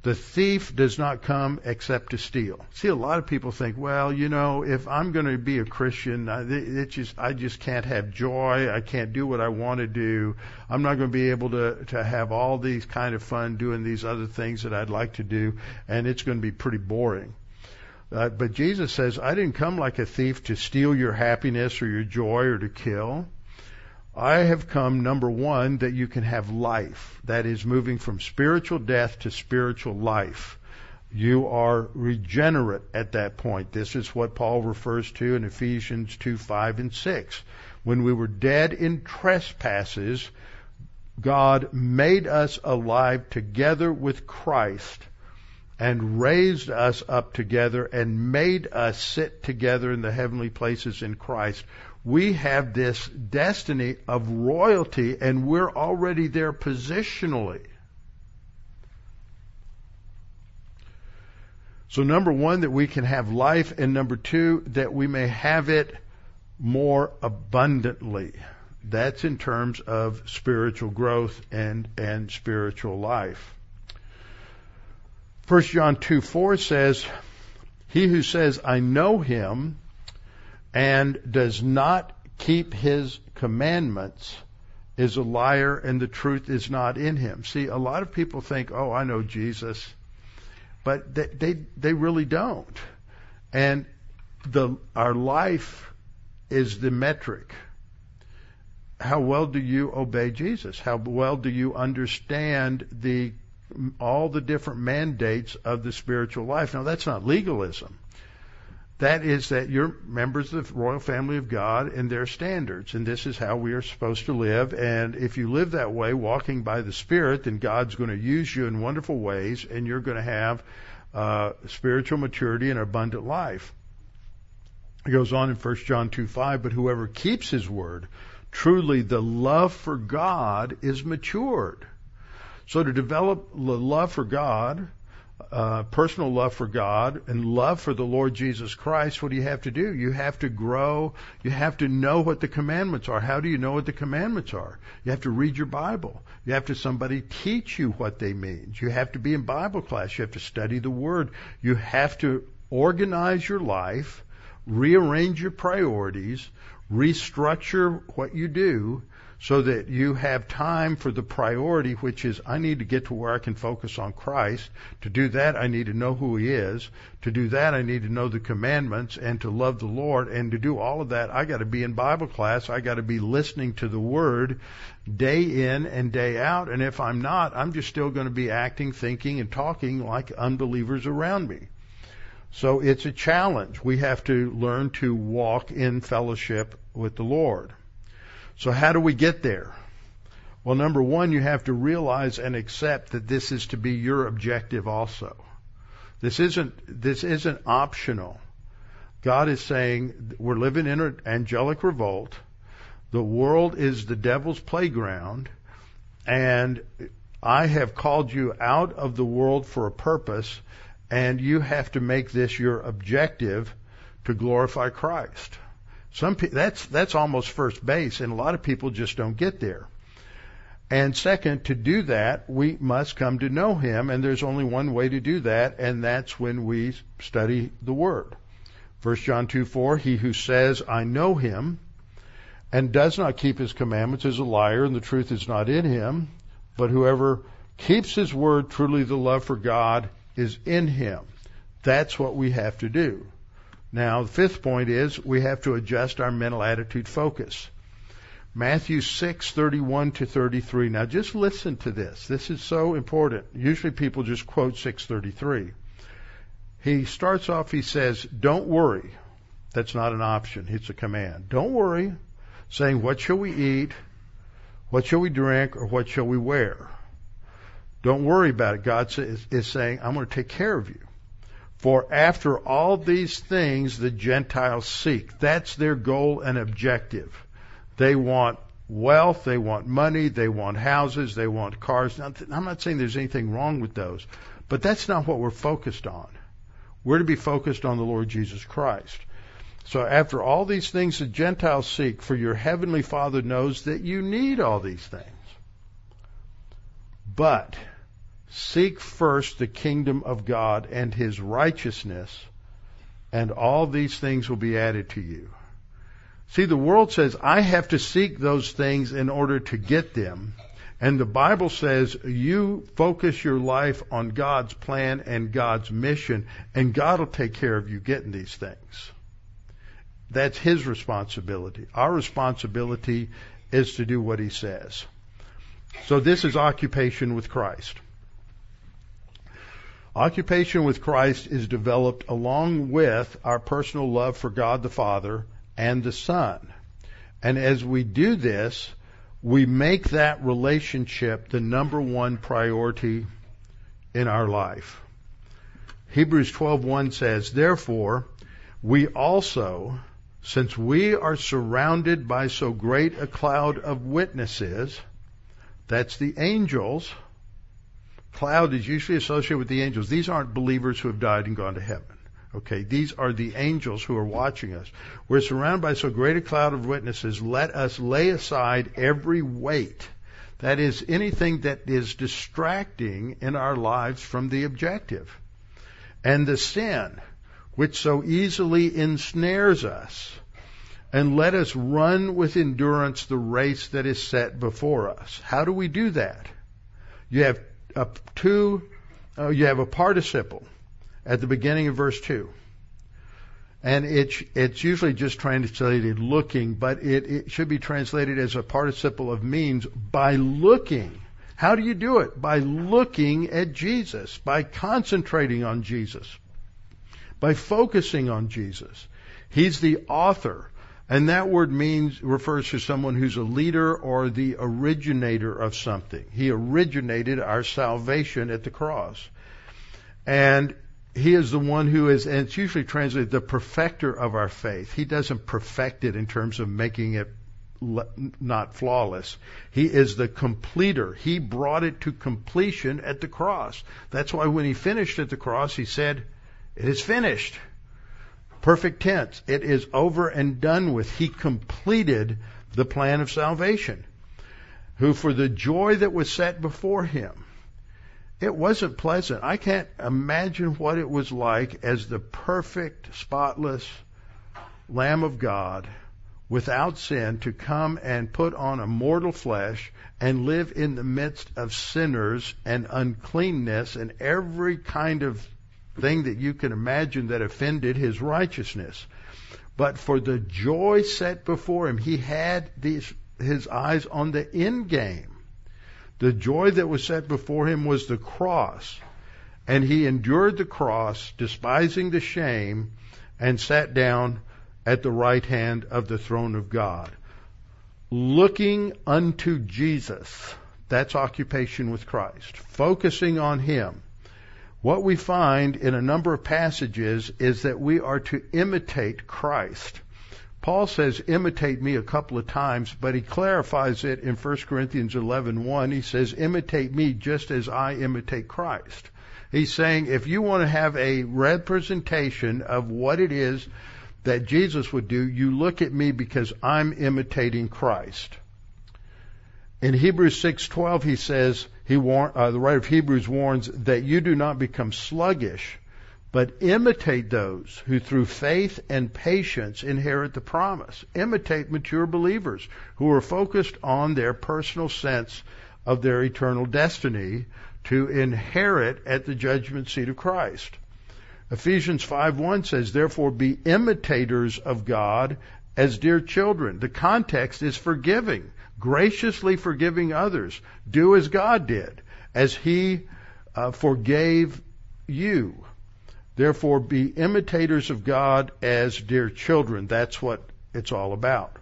the thief does not come except to steal. See, a lot of people think, well, you know, if I'm going to be a Christian, it just, I just can't have joy. I can't do what I want to do. I'm not going to be able to, to have all these kind of fun doing these other things that I'd like to do, and it's going to be pretty boring. Uh, but Jesus says, I didn't come like a thief to steal your happiness or your joy or to kill. I have come, number one, that you can have life. That is moving from spiritual death to spiritual life. You are regenerate at that point. This is what Paul refers to in Ephesians 2, 5, and 6. When we were dead in trespasses, God made us alive together with Christ and raised us up together and made us sit together in the heavenly places in Christ we have this destiny of royalty and we're already there positionally. So number one, that we can have life, and number two, that we may have it more abundantly. That's in terms of spiritual growth and, and spiritual life. 1 John 2 4 says, He who says, I know him, and does not keep his commandments is a liar and the truth is not in him. See, a lot of people think, "Oh, I know Jesus." But they they, they really don't. And the our life is the metric. How well do you obey Jesus? How well do you understand the all the different mandates of the spiritual life? Now that's not legalism. That is that you're members of the royal family of God and their standards, and this is how we are supposed to live. And if you live that way, walking by the Spirit, then God's going to use you in wonderful ways, and you're going to have uh, spiritual maturity and abundant life. It goes on in 1 John 2 5, but whoever keeps his word, truly the love for God is matured. So to develop the love for God, uh, personal love for God and love for the Lord Jesus Christ, what do you have to do? You have to grow. You have to know what the commandments are. How do you know what the commandments are? You have to read your Bible. You have to somebody teach you what they mean. You have to be in Bible class. You have to study the Word. You have to organize your life, rearrange your priorities, restructure what you do, so that you have time for the priority, which is I need to get to where I can focus on Christ. To do that, I need to know who He is. To do that, I need to know the commandments and to love the Lord. And to do all of that, I got to be in Bible class. I got to be listening to the Word day in and day out. And if I'm not, I'm just still going to be acting, thinking, and talking like unbelievers around me. So it's a challenge. We have to learn to walk in fellowship with the Lord. So how do we get there? Well, number one, you have to realize and accept that this is to be your objective also. This isn't, this isn't optional. God is saying we're living in an angelic revolt. The world is the devil's playground and I have called you out of the world for a purpose and you have to make this your objective to glorify Christ. Some pe- that's that's almost first base, and a lot of people just don't get there. And second, to do that, we must come to know Him, and there's only one way to do that, and that's when we study the Word. 1 John 2 4, He who says, I know Him, and does not keep His commandments is a liar, and the truth is not in him. But whoever keeps His Word, truly the love for God is in him. That's what we have to do. Now, the fifth point is we have to adjust our mental attitude focus. Matthew 6:31 to 33. Now just listen to this. This is so important. Usually people just quote 6:33. He starts off he says, "Don't worry." That's not an option. It's a command. Don't worry, saying, "What shall we eat? What shall we drink? Or what shall we wear?" Don't worry about it. God is saying, "I'm going to take care of you." For after all these things the Gentiles seek. That's their goal and objective. They want wealth, they want money, they want houses, they want cars. Now, I'm not saying there's anything wrong with those, but that's not what we're focused on. We're to be focused on the Lord Jesus Christ. So after all these things the Gentiles seek, for your heavenly Father knows that you need all these things. But Seek first the kingdom of God and his righteousness, and all these things will be added to you. See, the world says, I have to seek those things in order to get them. And the Bible says you focus your life on God's plan and God's mission, and God will take care of you getting these things. That's His responsibility. Our responsibility is to do what He says. So this is occupation with Christ. Occupation with Christ is developed along with our personal love for God the Father and the Son. And as we do this, we make that relationship the number one priority in our life. Hebrews 12:1 says, "Therefore, we also, since we are surrounded by so great a cloud of witnesses, that's the angels, Cloud is usually associated with the angels. These aren't believers who have died and gone to heaven. Okay, these are the angels who are watching us. We're surrounded by so great a cloud of witnesses. Let us lay aside every weight. That is anything that is distracting in our lives from the objective. And the sin, which so easily ensnares us. And let us run with endurance the race that is set before us. How do we do that? You have a two, uh, you have a participle at the beginning of verse two. And it's, it's usually just translated looking, but it, it should be translated as a participle of means by looking. How do you do it? By looking at Jesus, by concentrating on Jesus, by focusing on Jesus. He's the author and that word means, refers to someone who's a leader or the originator of something. He originated our salvation at the cross. And he is the one who is, and it's usually translated the perfecter of our faith. He doesn't perfect it in terms of making it not flawless. He is the completer. He brought it to completion at the cross. That's why when he finished at the cross, he said, It is finished. Perfect tense. It is over and done with. He completed the plan of salvation. Who for the joy that was set before him, it wasn't pleasant. I can't imagine what it was like as the perfect, spotless Lamb of God without sin to come and put on a mortal flesh and live in the midst of sinners and uncleanness and every kind of thing that you can imagine that offended his righteousness. But for the joy set before him, he had these, his eyes on the end game. The joy that was set before him was the cross. And he endured the cross, despising the shame, and sat down at the right hand of the throne of God. Looking unto Jesus. That's occupation with Christ. Focusing on Him. What we find in a number of passages is that we are to imitate Christ. Paul says imitate me a couple of times, but he clarifies it in 1 Corinthians 11:1. He says imitate me just as I imitate Christ. He's saying if you want to have a representation of what it is that Jesus would do, you look at me because I'm imitating Christ. In Hebrews 6:12 he says, he war- uh, the writer of Hebrews warns that you do not become sluggish, but imitate those who through faith and patience inherit the promise. Imitate mature believers who are focused on their personal sense of their eternal destiny to inherit at the judgment seat of Christ. Ephesians 5:1 says, "Therefore be imitators of God as dear children." The context is forgiving, graciously forgiving others. Do as God did, as He uh, forgave you. Therefore be imitators of God as dear children. That's what it's all about.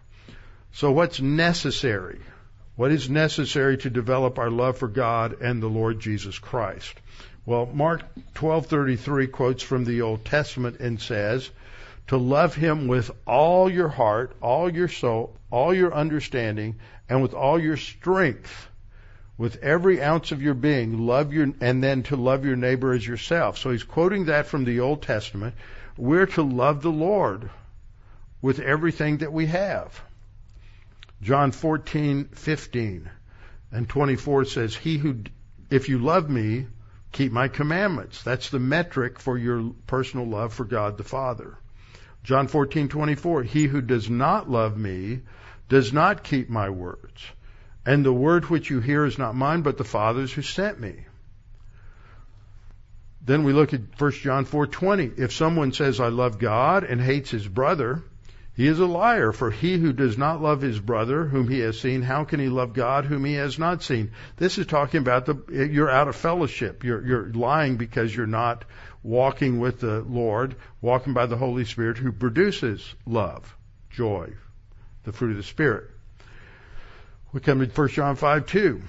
So what's necessary? What is necessary to develop our love for God and the Lord Jesus Christ? Well, Mark 12:33 quotes from the Old Testament and says, "To love him with all your heart, all your soul, all your understanding, and with all your strength, with every ounce of your being, love your and then to love your neighbor as yourself." So he's quoting that from the Old Testament. We're to love the Lord with everything that we have. John 14:15 and 24 says, "He who if you love me, keep my commandments. That's the metric for your personal love for God the Father. John 14:24 He who does not love me does not keep my words. And the word which you hear is not mine but the Father's who sent me. Then we look at 1 John 4:20. If someone says I love God and hates his brother, he is a liar, for he who does not love his brother whom he has seen, how can he love God whom he has not seen? This is talking about the, you're out of fellowship. You're, you're lying because you're not walking with the Lord, walking by the Holy Spirit who produces love, joy, the fruit of the Spirit. We come to 1 John 5, 2.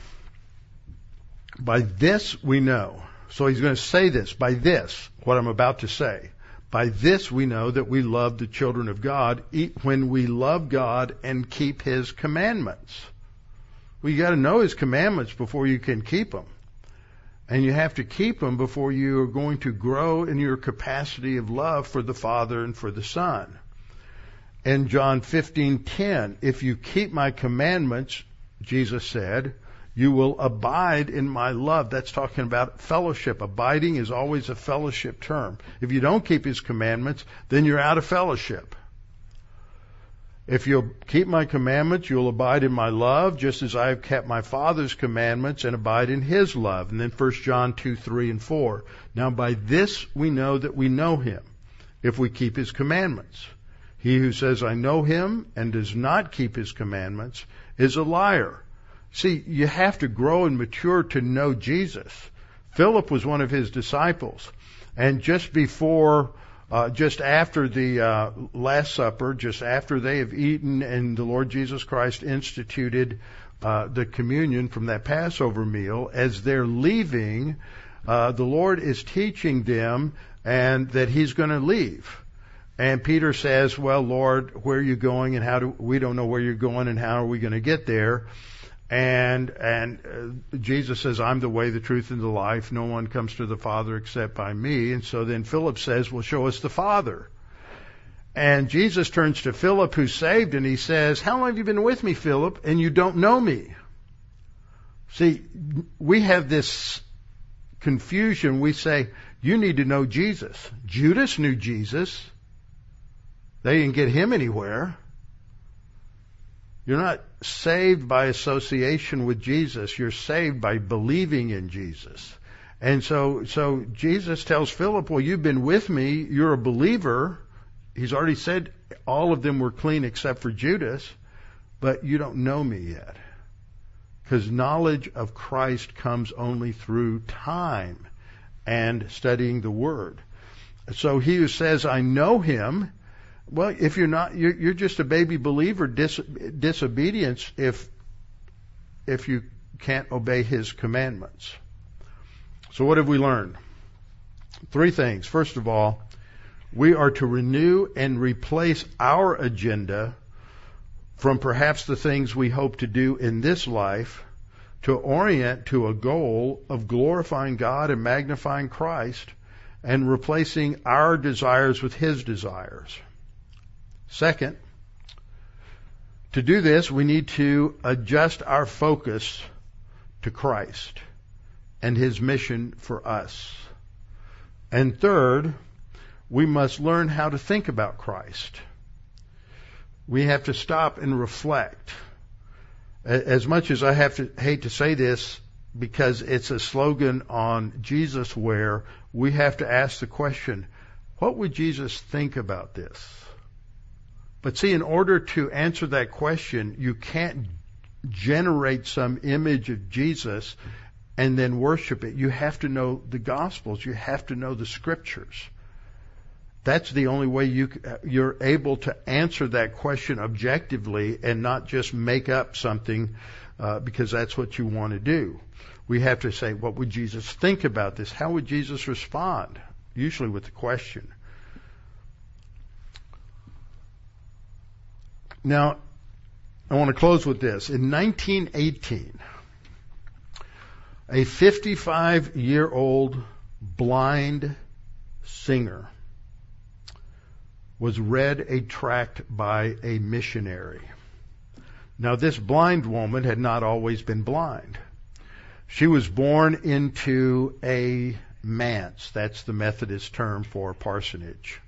By this we know. So he's going to say this, by this, what I'm about to say. By this we know that we love the children of God when we love God and keep His commandments. Well, you got to know His commandments before you can keep them. And you have to keep them before you are going to grow in your capacity of love for the Father and for the Son. In John 15:10, if you keep my commandments, Jesus said, you will abide in my love. That's talking about fellowship. Abiding is always a fellowship term. If you don't keep his commandments, then you're out of fellowship. If you'll keep my commandments, you'll abide in my love, just as I have kept my Father's commandments and abide in his love. And then 1 John 2, 3, and 4. Now by this we know that we know him, if we keep his commandments. He who says, I know him, and does not keep his commandments, is a liar See, you have to grow and mature to know Jesus. Philip was one of his disciples. And just before, uh, just after the uh, Last Supper, just after they have eaten and the Lord Jesus Christ instituted uh, the communion from that Passover meal, as they're leaving, uh, the Lord is teaching them and that he's going to leave. And Peter says, well, Lord, where are you going and how do, we don't know where you're going and how are we going to get there? And, and uh, Jesus says, I'm the way, the truth, and the life. No one comes to the Father except by me. And so then Philip says, well, show us the Father. And Jesus turns to Philip, who's saved, and he says, how long have you been with me, Philip, and you don't know me? See, we have this confusion. We say, you need to know Jesus. Judas knew Jesus. They didn't get him anywhere. You're not saved by association with Jesus. You're saved by believing in Jesus. And so, so Jesus tells Philip, well, you've been with me. You're a believer. He's already said all of them were clean except for Judas, but you don't know me yet. Because knowledge of Christ comes only through time and studying the Word. So he who says, I know him, well, if you're not, you're, you're just a baby believer, dis, disobedience if, if you can't obey his commandments. So what have we learned? Three things. First of all, we are to renew and replace our agenda from perhaps the things we hope to do in this life to orient to a goal of glorifying God and magnifying Christ and replacing our desires with His desires. Second, to do this, we need to adjust our focus to Christ and His mission for us. And third, we must learn how to think about Christ. We have to stop and reflect. As much as I have to hate to say this because it's a slogan on Jesus wear, we have to ask the question, what would Jesus think about this? But see, in order to answer that question, you can't generate some image of Jesus and then worship it. You have to know the Gospels. You have to know the Scriptures. That's the only way you, you're able to answer that question objectively and not just make up something uh, because that's what you want to do. We have to say, what would Jesus think about this? How would Jesus respond? Usually with the question. Now, I want to close with this. In 1918, a 55 year old blind singer was read a tract by a missionary. Now, this blind woman had not always been blind. She was born into a manse. That's the Methodist term for parsonage.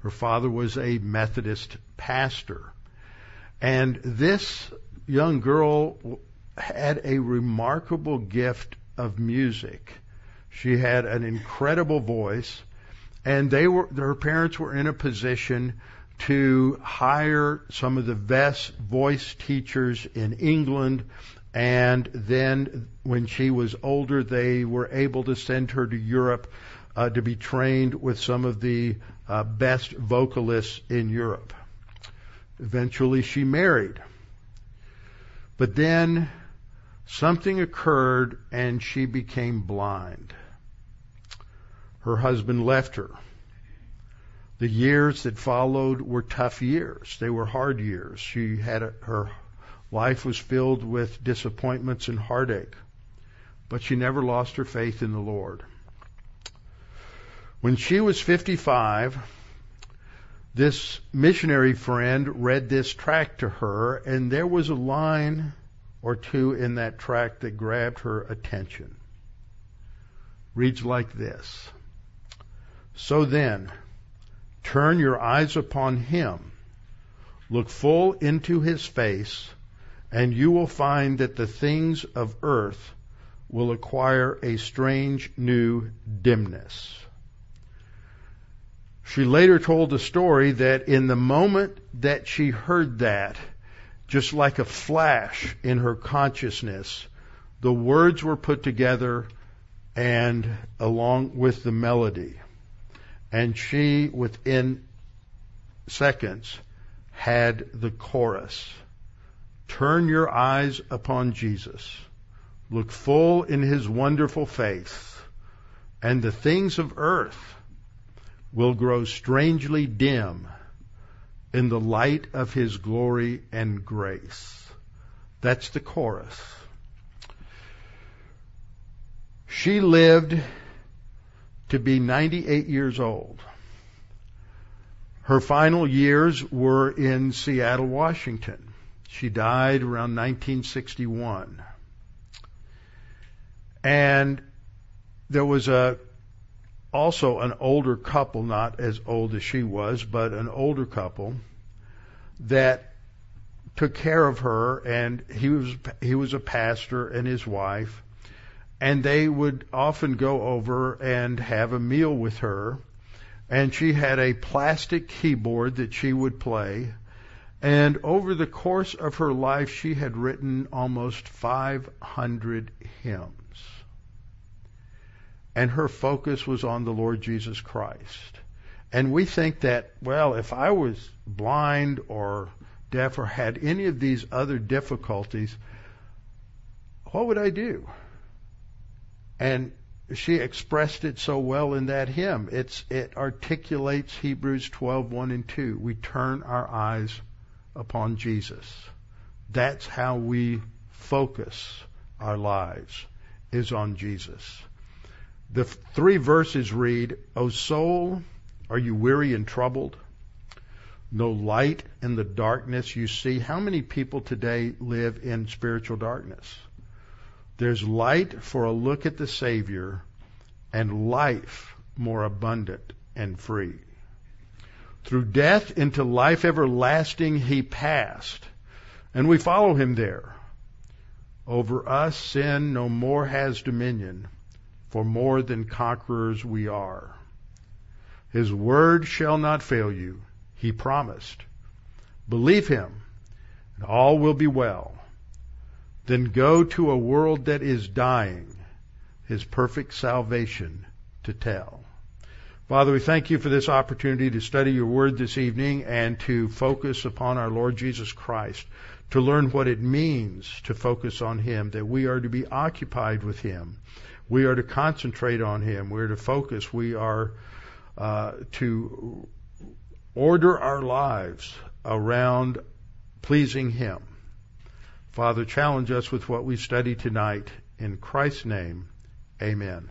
Her father was a Methodist pastor. And this young girl had a remarkable gift of music. She had an incredible voice and they were their parents were in a position to hire some of the best voice teachers in England and then when she was older they were able to send her to Europe uh, to be trained with some of the uh, best vocalists in Europe. Eventually she married. But then something occurred and she became blind her husband left her. The years that followed were tough years. They were hard years. She had a, her life was filled with disappointments and heartache, but she never lost her faith in the Lord. When she was 55, this missionary friend read this tract to her, and there was a line or two in that tract that grabbed her attention. Reads like this. So then, turn your eyes upon him, look full into his face, and you will find that the things of earth will acquire a strange new dimness. She later told the story that in the moment that she heard that, just like a flash in her consciousness, the words were put together and along with the melody and she, within seconds, had the chorus. Turn your eyes upon Jesus. Look full in his wonderful face. and the things of earth will grow strangely dim in the light of his glory and grace. That's the chorus. She lived to be 98 years old. Her final years were in Seattle, Washington. She died around 1961. And there was a also an older couple, not as old as she was, but an older couple that took care of her and he was he was a pastor and his wife and they would often go over and have a meal with her and she had a plastic keyboard that she would play and over the course of her life she had written almost 500 hymns and her focus was on the Lord Jesus Christ. And we think that, well, if I was blind or deaf or had any of these other difficulties, what would I do? And she expressed it so well in that hymn. It's, it articulates Hebrews 12, 1 and 2. We turn our eyes upon Jesus. That's how we focus our lives, is on Jesus. The three verses read, O soul, are you weary and troubled? No light in the darkness you see. How many people today live in spiritual darkness? There's light for a look at the Savior and life more abundant and free. Through death into life everlasting he passed, and we follow him there. Over us sin no more has dominion for more than conquerors we are. His word shall not fail you, he promised. Believe him, and all will be well. Then go to a world that is dying, his perfect salvation to tell. Father, we thank you for this opportunity to study your word this evening and to focus upon our Lord Jesus Christ, to learn what it means to focus on him, that we are to be occupied with him we are to concentrate on Him. We're to focus. We are uh, to order our lives around pleasing Him. Father, challenge us with what we study tonight. In Christ's name, amen.